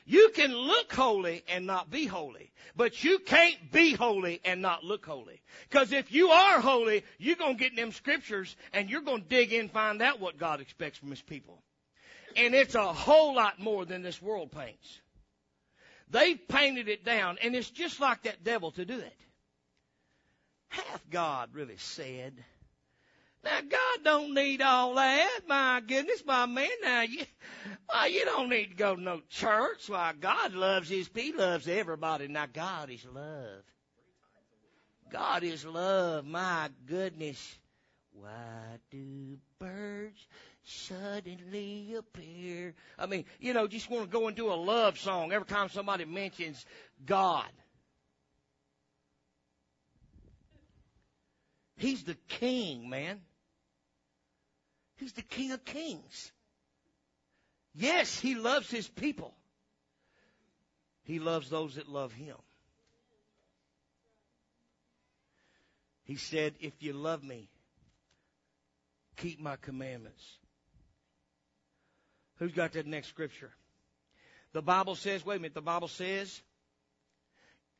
You can look holy and not be holy, but you can't be holy and not look holy. Because if you are holy, you're going to get in them scriptures and you're going to dig in and find out what God expects from His people. And it's a whole lot more than this world paints. They've painted it down, and it's just like that devil to do it. Hath God really said Now God don't need all that. My goodness, my man. Now you, why you don't need to go to no church. Why God loves His people, loves everybody. Now God is love. God is love. My goodness. Why do birds suddenly appear? I mean, you know, just want to go into a love song every time somebody mentions God. He's the king, man. He's the king of kings. Yes, he loves his people. He loves those that love him. He said, if you love me, keep my commandments. Who's got that next scripture? The Bible says, wait a minute, the Bible says,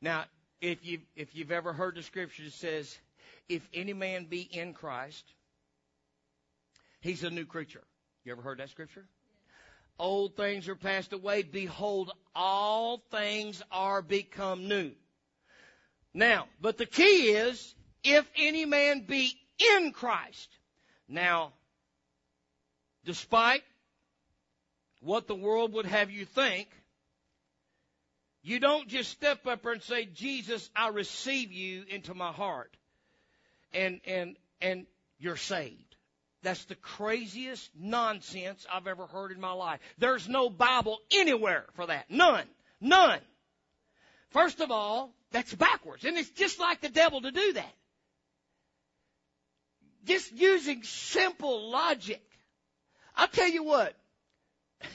now, if you if you've ever heard the scripture, it says, if any man be in Christ, he's a new creature. You ever heard that scripture? Old things are passed away. Behold, all things are become new. Now, but the key is, if any man be in Christ. Now, despite what the world would have you think, you don't just step up and say, Jesus, I receive you into my heart and, and, and you're saved. That's the craziest nonsense I've ever heard in my life. There's no Bible anywhere for that. None. None. First of all, that's backwards. And it's just like the devil to do that. Just using simple logic. I'll tell you what.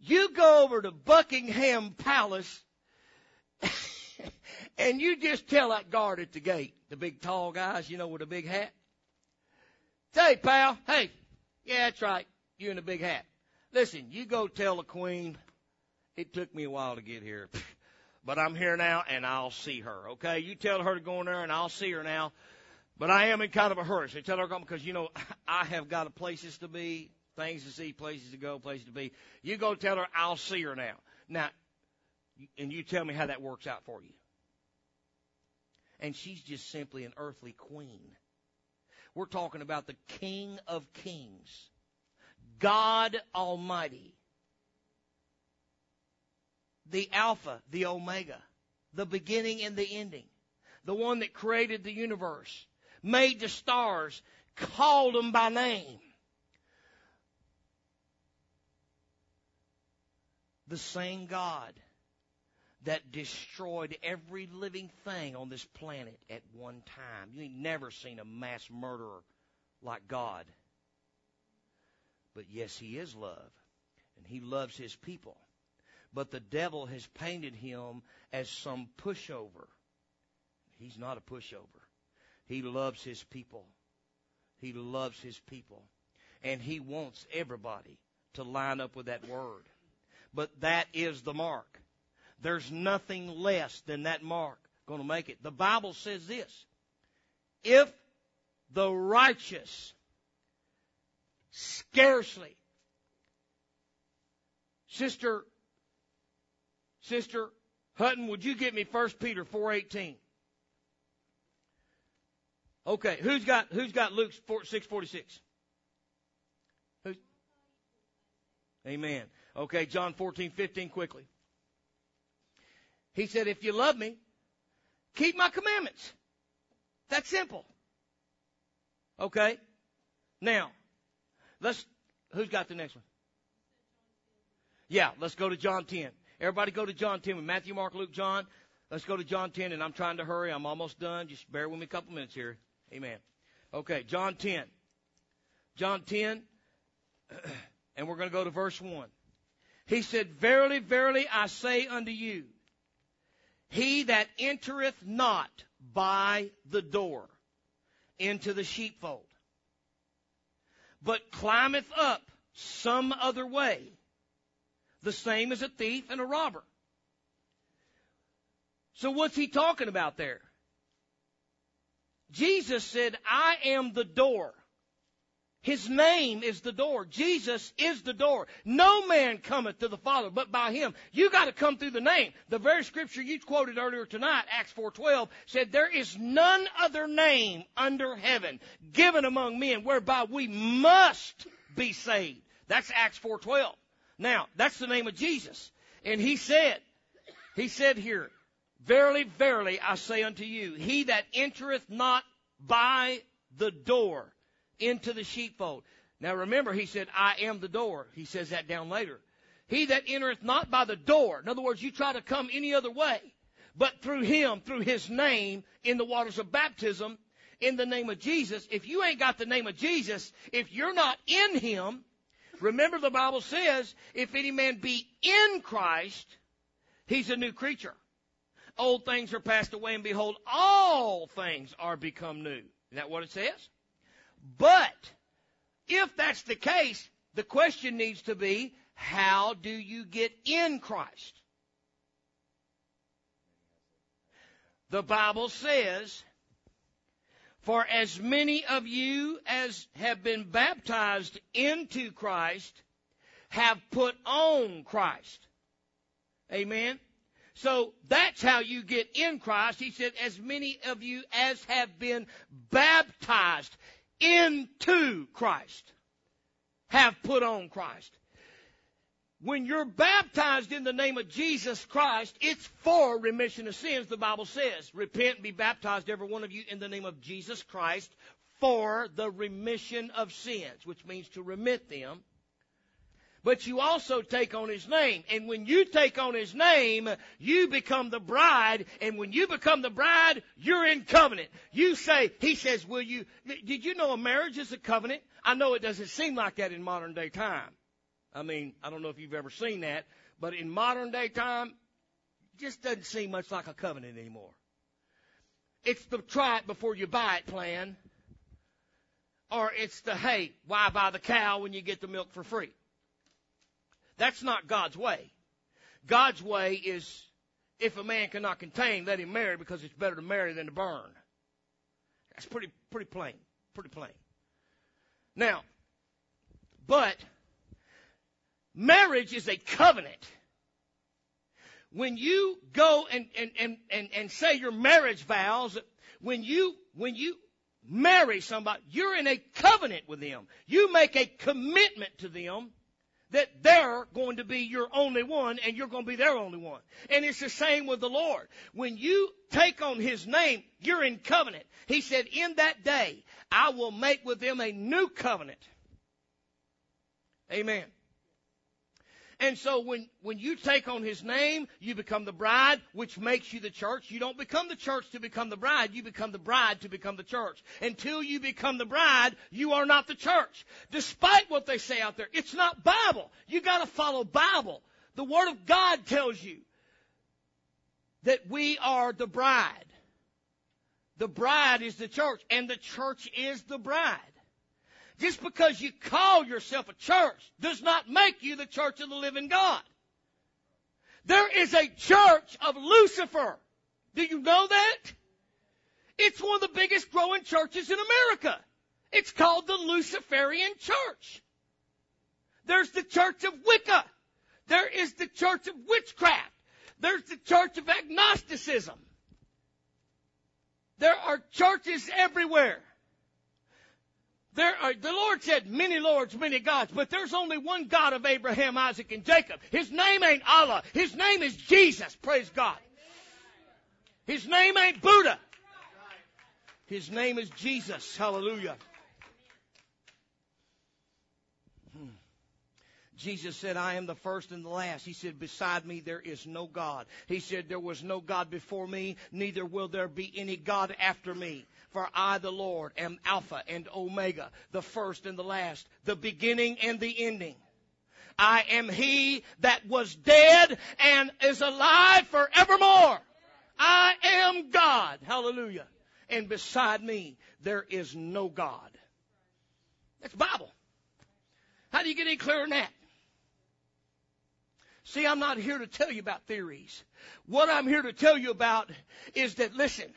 You go over to Buckingham Palace and you just tell that guard at the gate, the big tall guys, you know, with a big hat. Say, pal, hey, yeah, that's right, you in the big hat. Listen, you go tell the queen, it took me a while to get here, but I'm here now and I'll see her, okay? You tell her to go in there and I'll see her now. But I am in kind of a hurry. So tell her to come because, you know, I have got places to be, things to see, places to go, places to be. You go tell her I'll see her now. Now, and you tell me how that works out for you and she's just simply an earthly queen. We're talking about the King of Kings, God Almighty, the Alpha, the Omega, the beginning and the ending, the one that created the universe, made the stars, called them by name. The same God that destroyed every living thing on this planet at one time. You ain't never seen a mass murderer like God. But yes, He is love, and He loves His people. But the devil has painted Him as some pushover. He's not a pushover. He loves His people. He loves His people. And He wants everybody to line up with that word. But that is the mark. There's nothing less than that mark going to make it. The Bible says this. If the righteous scarcely Sister Sister Hutton, would you get me 1 Peter 4:18? Okay, who's got who's got Luke 6:46? Who's Amen. Okay, John 14:15 quickly. He said, if you love me, keep my commandments. That's simple. Okay? Now, let's, who's got the next one? Yeah, let's go to John 10. Everybody go to John 10 with Matthew, Mark, Luke, John. Let's go to John 10 and I'm trying to hurry. I'm almost done. Just bear with me a couple minutes here. Amen. Okay, John 10. John 10, and we're going to go to verse 1. He said, Verily, verily, I say unto you, he that entereth not by the door into the sheepfold, but climbeth up some other way, the same as a thief and a robber. So what's he talking about there? Jesus said, I am the door. His name is the door. Jesus is the door. No man cometh to the Father but by him. You got to come through the name. The very scripture you quoted earlier tonight, Acts 4:12, said there is none other name under heaven given among men whereby we must be saved. That's Acts 4:12. Now, that's the name of Jesus. And he said, he said here, verily, verily, I say unto you, he that entereth not by the door into the sheepfold. Now remember, he said, I am the door. He says that down later. He that entereth not by the door. In other words, you try to come any other way, but through him, through his name, in the waters of baptism, in the name of Jesus. If you ain't got the name of Jesus, if you're not in him, remember the Bible says, if any man be in Christ, he's a new creature. Old things are passed away and behold, all things are become new. Isn't that what it says? But if that's the case, the question needs to be, how do you get in Christ? The Bible says, for as many of you as have been baptized into Christ have put on Christ. Amen. So that's how you get in Christ. He said, as many of you as have been baptized into Christ have put on Christ. When you're baptized in the name of Jesus Christ, it's for remission of sins, the Bible says. Repent and be baptized, every one of you, in the name of Jesus Christ for the remission of sins, which means to remit them but you also take on his name. And when you take on his name, you become the bride. And when you become the bride, you're in covenant. You say, he says, will you, did you know a marriage is a covenant? I know it doesn't seem like that in modern day time. I mean, I don't know if you've ever seen that, but in modern day time, it just doesn't seem much like a covenant anymore. It's the try it before you buy it plan. Or it's the, hey, why buy the cow when you get the milk for free? That's not God's way. God's way is if a man cannot contain, let him marry because it's better to marry than to burn. That's pretty, pretty plain. Pretty plain. Now, but marriage is a covenant. When you go and, and, and, and, and say your marriage vows, when you, when you marry somebody, you're in a covenant with them. You make a commitment to them that they're going to be your only one and you're going to be their only one. And it's the same with the Lord. When you take on His name, you're in covenant. He said, in that day, I will make with them a new covenant. Amen. And so when, when you take on his name, you become the bride, which makes you the church. You don't become the church to become the bride, you become the bride to become the church. Until you become the bride, you are not the church. Despite what they say out there, it's not Bible. You gotta follow Bible. The Word of God tells you that we are the bride. The bride is the church, and the church is the bride. Just because you call yourself a church does not make you the church of the living God. There is a church of Lucifer. Do you know that? It's one of the biggest growing churches in America. It's called the Luciferian Church. There's the Church of Wicca. There is the Church of Witchcraft. There's the Church of Agnosticism. There are churches everywhere. There are, the Lord said many lords, many gods, but there's only one God of Abraham, Isaac, and Jacob. His name ain't Allah. His name is Jesus. Praise God. His name ain't Buddha. His name is Jesus. Hallelujah. Hmm. Jesus said, I am the first and the last. He said, beside me there is no God. He said, there was no God before me, neither will there be any God after me. For I, the Lord, am Alpha and Omega, the first and the last, the beginning and the ending. I am he that was dead and is alive forevermore. I am God. Hallelujah. And beside me, there is no God. That's Bible. How do you get any clearer than that? See, I'm not here to tell you about theories. What I'm here to tell you about is that, listen,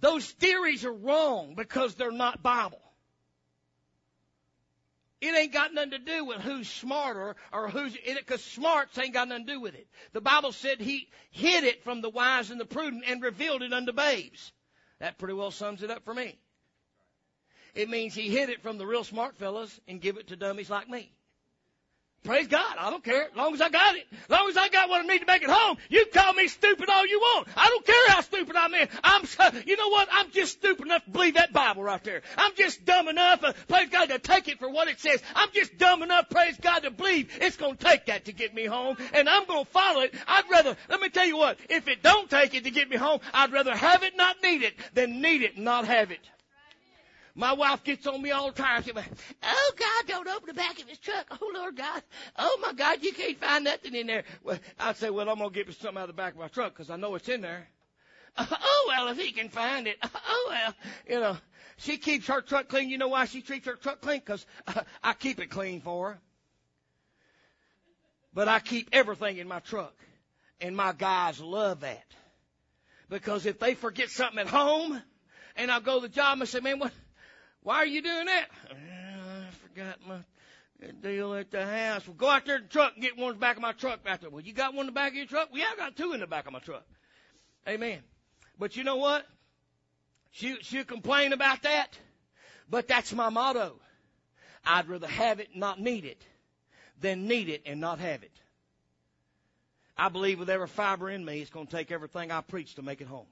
those theories are wrong because they're not Bible. It ain't got nothing to do with who's smarter or who's in it, because smarts ain't got nothing to do with it. The Bible said he hid it from the wise and the prudent and revealed it unto babes. That pretty well sums it up for me. It means he hid it from the real smart fellas and give it to dummies like me. Praise God. I don't care. As long as I got it. As long as I got what I need to make it home. You call me stupid all you want. I don't care how stupid I'm in. I'm, you know what? I'm just stupid enough to believe that Bible right there. I'm just dumb enough, uh, praise God, to take it for what it says. I'm just dumb enough, praise God, to believe it's going to take that to get me home. And I'm going to follow it. I'd rather, let me tell you what, if it don't take it to get me home, I'd rather have it not need it than need it not have it. My wife gets on me all the time. She goes, Oh God, don't open the back of his truck. Oh Lord God. Oh my God, you can't find nothing in there. Well, I'd say, well, I'm going to get me something out of the back of my truck because I know it's in there. Oh well, if he can find it. Oh well, you know. She keeps her truck clean. You know why she treats her truck clean? Because I keep it clean for her. But I keep everything in my truck. And my guys love that. Because if they forget something at home, and I go to the job and say, man, what, why are you doing that? Uh, I forgot my deal at the house. Well, go out there to the truck and get one in the back of my truck back there. Well, you got one in the back of your truck? Well, yeah, I got two in the back of my truck. Amen. But you know what? She, she'll complain about that, but that's my motto. I'd rather have it not need it than need it and not have it. I believe with every fiber in me, it's going to take everything I preach to make it home.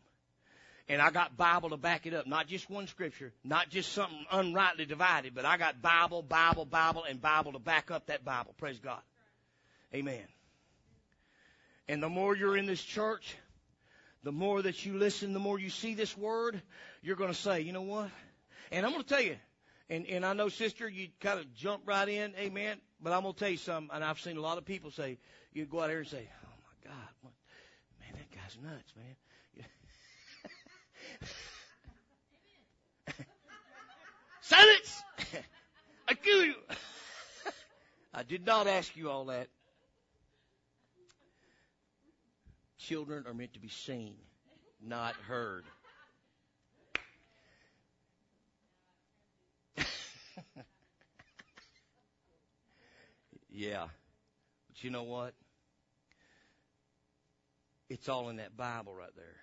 And I got Bible to back it up. Not just one scripture, not just something unrightly divided, but I got Bible, Bible, Bible, and Bible to back up that Bible. Praise God. Amen. And the more you're in this church, the more that you listen, the more you see this word, you're going to say, you know what? And I'm going to tell you, and, and I know, sister, you kind of jump right in, amen. But I'm going to tell you something, and I've seen a lot of people say, you go out here and say, oh my God, what, man, that guy's nuts, man. Silence! I kill you. I did not ask you all that. Children are meant to be seen, not heard. yeah. But you know what? It's all in that Bible right there.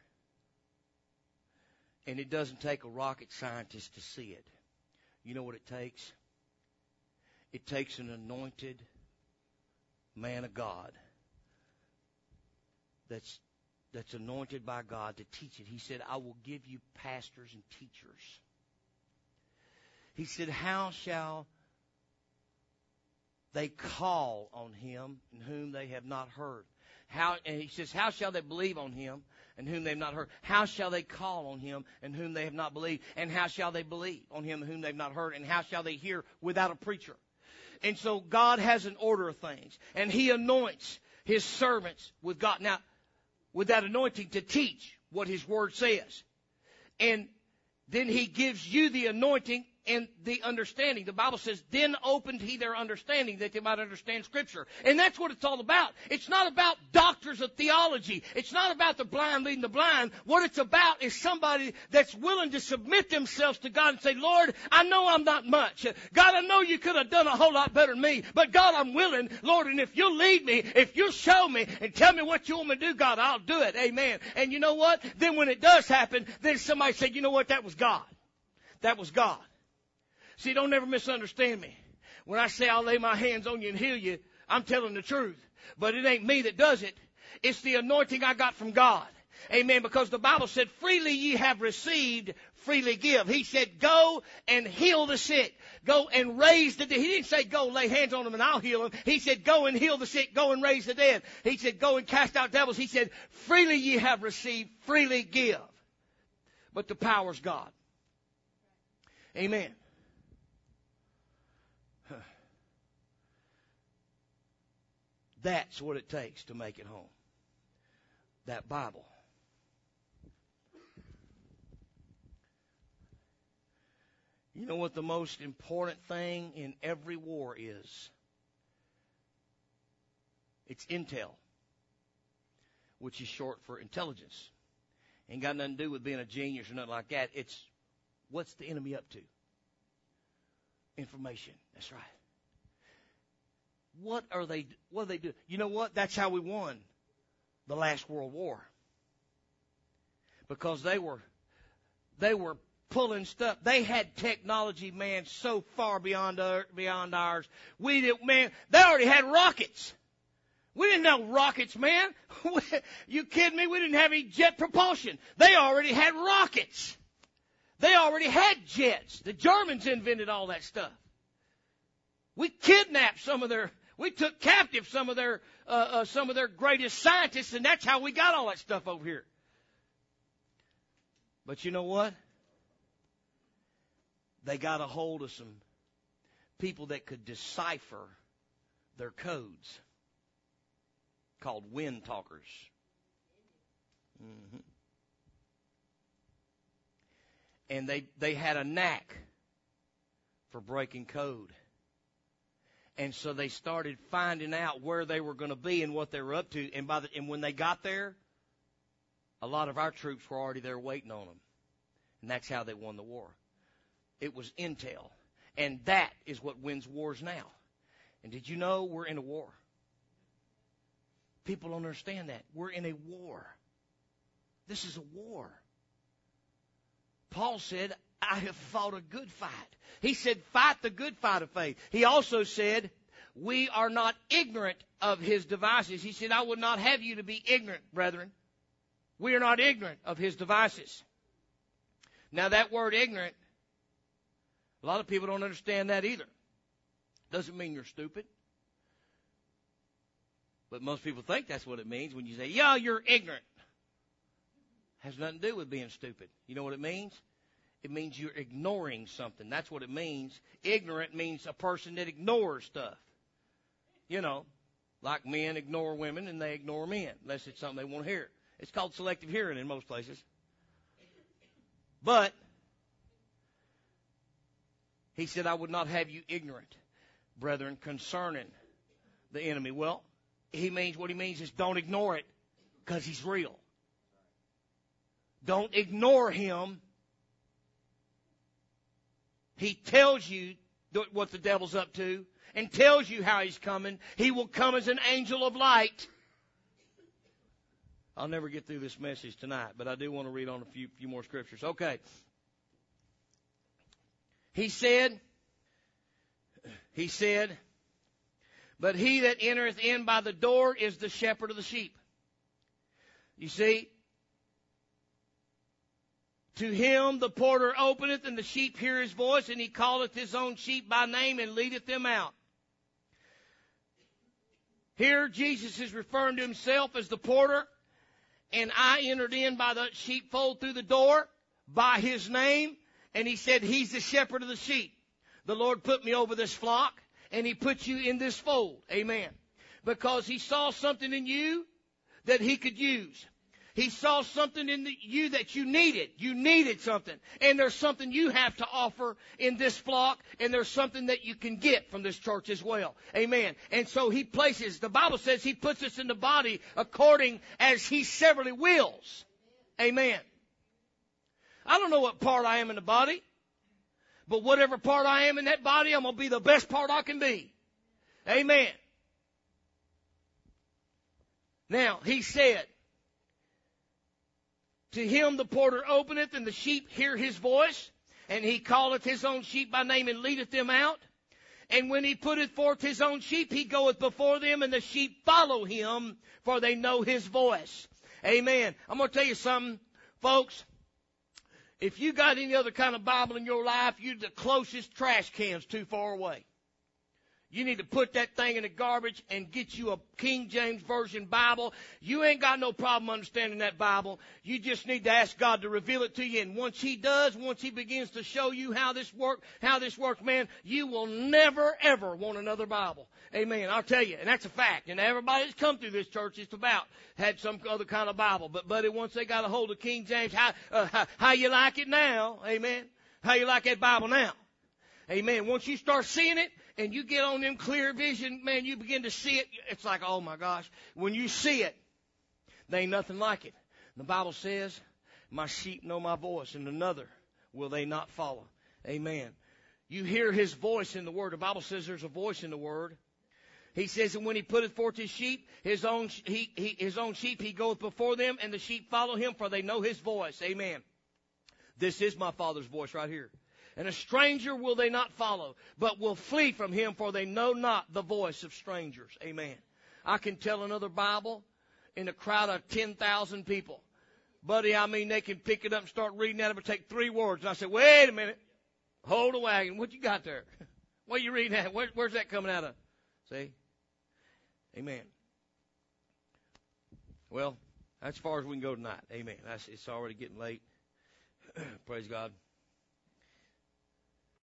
And it doesn't take a rocket scientist to see it. You know what it takes? It takes an anointed man of God that's that's anointed by God to teach it. He said, I will give you pastors and teachers. He said, How shall they call on him in whom they have not heard? How, and he says, How shall they believe on him and whom they have not heard? How shall they call on him and whom they have not believed? And how shall they believe on him whom they have not heard? And how shall they hear without a preacher? And so God has an order of things, and He anoints His servants with God. Now, with that anointing to teach what His Word says. And then He gives you the anointing and the understanding. The Bible says, then opened he their understanding that they might understand scripture. And that's what it's all about. It's not about doctors of theology. It's not about the blind leading the blind. What it's about is somebody that's willing to submit themselves to God and say, Lord, I know I'm not much. God, I know you could have done a whole lot better than me, but God, I'm willing, Lord, and if you'll lead me, if you'll show me and tell me what you want me to do, God, I'll do it. Amen. And you know what? Then when it does happen, then somebody said, you know what? That was God. That was God. See, don't ever misunderstand me. When I say I'll lay my hands on you and heal you, I'm telling the truth. But it ain't me that does it. It's the anointing I got from God. Amen. Because the Bible said, freely ye have received, freely give. He said, go and heal the sick. Go and raise the dead. He didn't say, go lay hands on them and I'll heal them. He said, go and heal the sick. Go and raise the dead. He said, go and cast out devils. He said, freely ye have received, freely give. But the power's God. Amen. That's what it takes to make it home. That Bible. You know what the most important thing in every war is? It's intel, which is short for intelligence. Ain't got nothing to do with being a genius or nothing like that. It's what's the enemy up to? Information. That's right. What are they, what are they doing? You know what? That's how we won the last World War. Because they were, they were pulling stuff. They had technology, man, so far beyond our, beyond ours. We did, man, they already had rockets. We didn't know rockets, man. you kidding me? We didn't have any jet propulsion. They already had rockets. They already had jets. The Germans invented all that stuff. We kidnapped some of their, we took captive some of their, uh, uh, some of their greatest scientists, and that's how we got all that stuff over here. But you know what? They got a hold of some people that could decipher their codes called wind talkers. Mm-hmm. And they, they had a knack for breaking code. And so they started finding out where they were going to be and what they were up to. And by the, and when they got there, a lot of our troops were already there waiting on them. And that's how they won the war. It was intel. And that is what wins wars now. And did you know we're in a war? People don't understand that. We're in a war. This is a war. Paul said, I have fought a good fight. He said, fight the good fight of faith. He also said, we are not ignorant of his devices. He said, I would not have you to be ignorant, brethren. We are not ignorant of his devices. Now that word ignorant, a lot of people don't understand that either. Doesn't mean you're stupid. But most people think that's what it means when you say, yeah, you're ignorant. Has nothing to do with being stupid. You know what it means? It means you're ignoring something. That's what it means. Ignorant means a person that ignores stuff. You know, like men ignore women and they ignore men unless it's something they want to hear. It's called selective hearing in most places. But he said, I would not have you ignorant, brethren, concerning the enemy. Well, he means what he means is don't ignore it because he's real. Don't ignore him. He tells you what the devil's up to and tells you how he's coming. He will come as an angel of light. I'll never get through this message tonight, but I do want to read on a few, few more scriptures. Okay. He said, he said, but he that entereth in by the door is the shepherd of the sheep. You see, to him the porter openeth, and the sheep hear his voice, and he calleth his own sheep by name and leadeth them out. Here Jesus is referring to himself as the porter, and I entered in by the sheepfold through the door by his name, and he said he's the shepherd of the sheep. The Lord put me over this flock and he put you in this fold. Amen. Because he saw something in you that he could use. He saw something in the, you that you needed. You needed something. And there's something you have to offer in this flock, and there's something that you can get from this church as well. Amen. And so he places, the Bible says he puts us in the body according as he severally wills. Amen. I don't know what part I am in the body. But whatever part I am in that body, I'm going to be the best part I can be. Amen. Now, he said, To him the porter openeth, and the sheep hear his voice, and he calleth his own sheep by name and leadeth them out. And when he putteth forth his own sheep, he goeth before them, and the sheep follow him, for they know his voice. Amen. I'm going to tell you something, folks. If you got any other kind of Bible in your life, you're the closest trash can's too far away. You need to put that thing in the garbage and get you a King James Version Bible. You ain't got no problem understanding that Bible. You just need to ask God to reveal it to you. And once He does, once He begins to show you how this work, how this works, man, you will never ever want another Bible. Amen. I'll tell you, and that's a fact. And everybody that's come through this church just about had some other kind of Bible. But buddy, once they got a hold of King James, how uh, how, how you like it now? Amen. How you like that Bible now? Amen. Once you start seeing it, and you get on them clear vision, man, you begin to see it. It's like, oh my gosh. When you see it, there ain't nothing like it. The Bible says, my sheep know my voice and another will they not follow. Amen. You hear his voice in the word. The Bible says there's a voice in the word. He says, and when he putteth forth his sheep, his own, he, he, his own sheep, he goeth before them, and the sheep follow him, for they know his voice. Amen. This is my Father's voice right here. And a stranger will they not follow, but will flee from him, for they know not the voice of strangers. Amen. I can tell another Bible in a crowd of 10,000 people. Buddy, I mean, they can pick it up and start reading that. It take three words. And I said, wait a minute. Hold a wagon. What you got there? What you reading at? Where, where's that coming out of? See? Amen. Well, that's as far as we can go tonight. Amen. That's, it's already getting late. Praise God.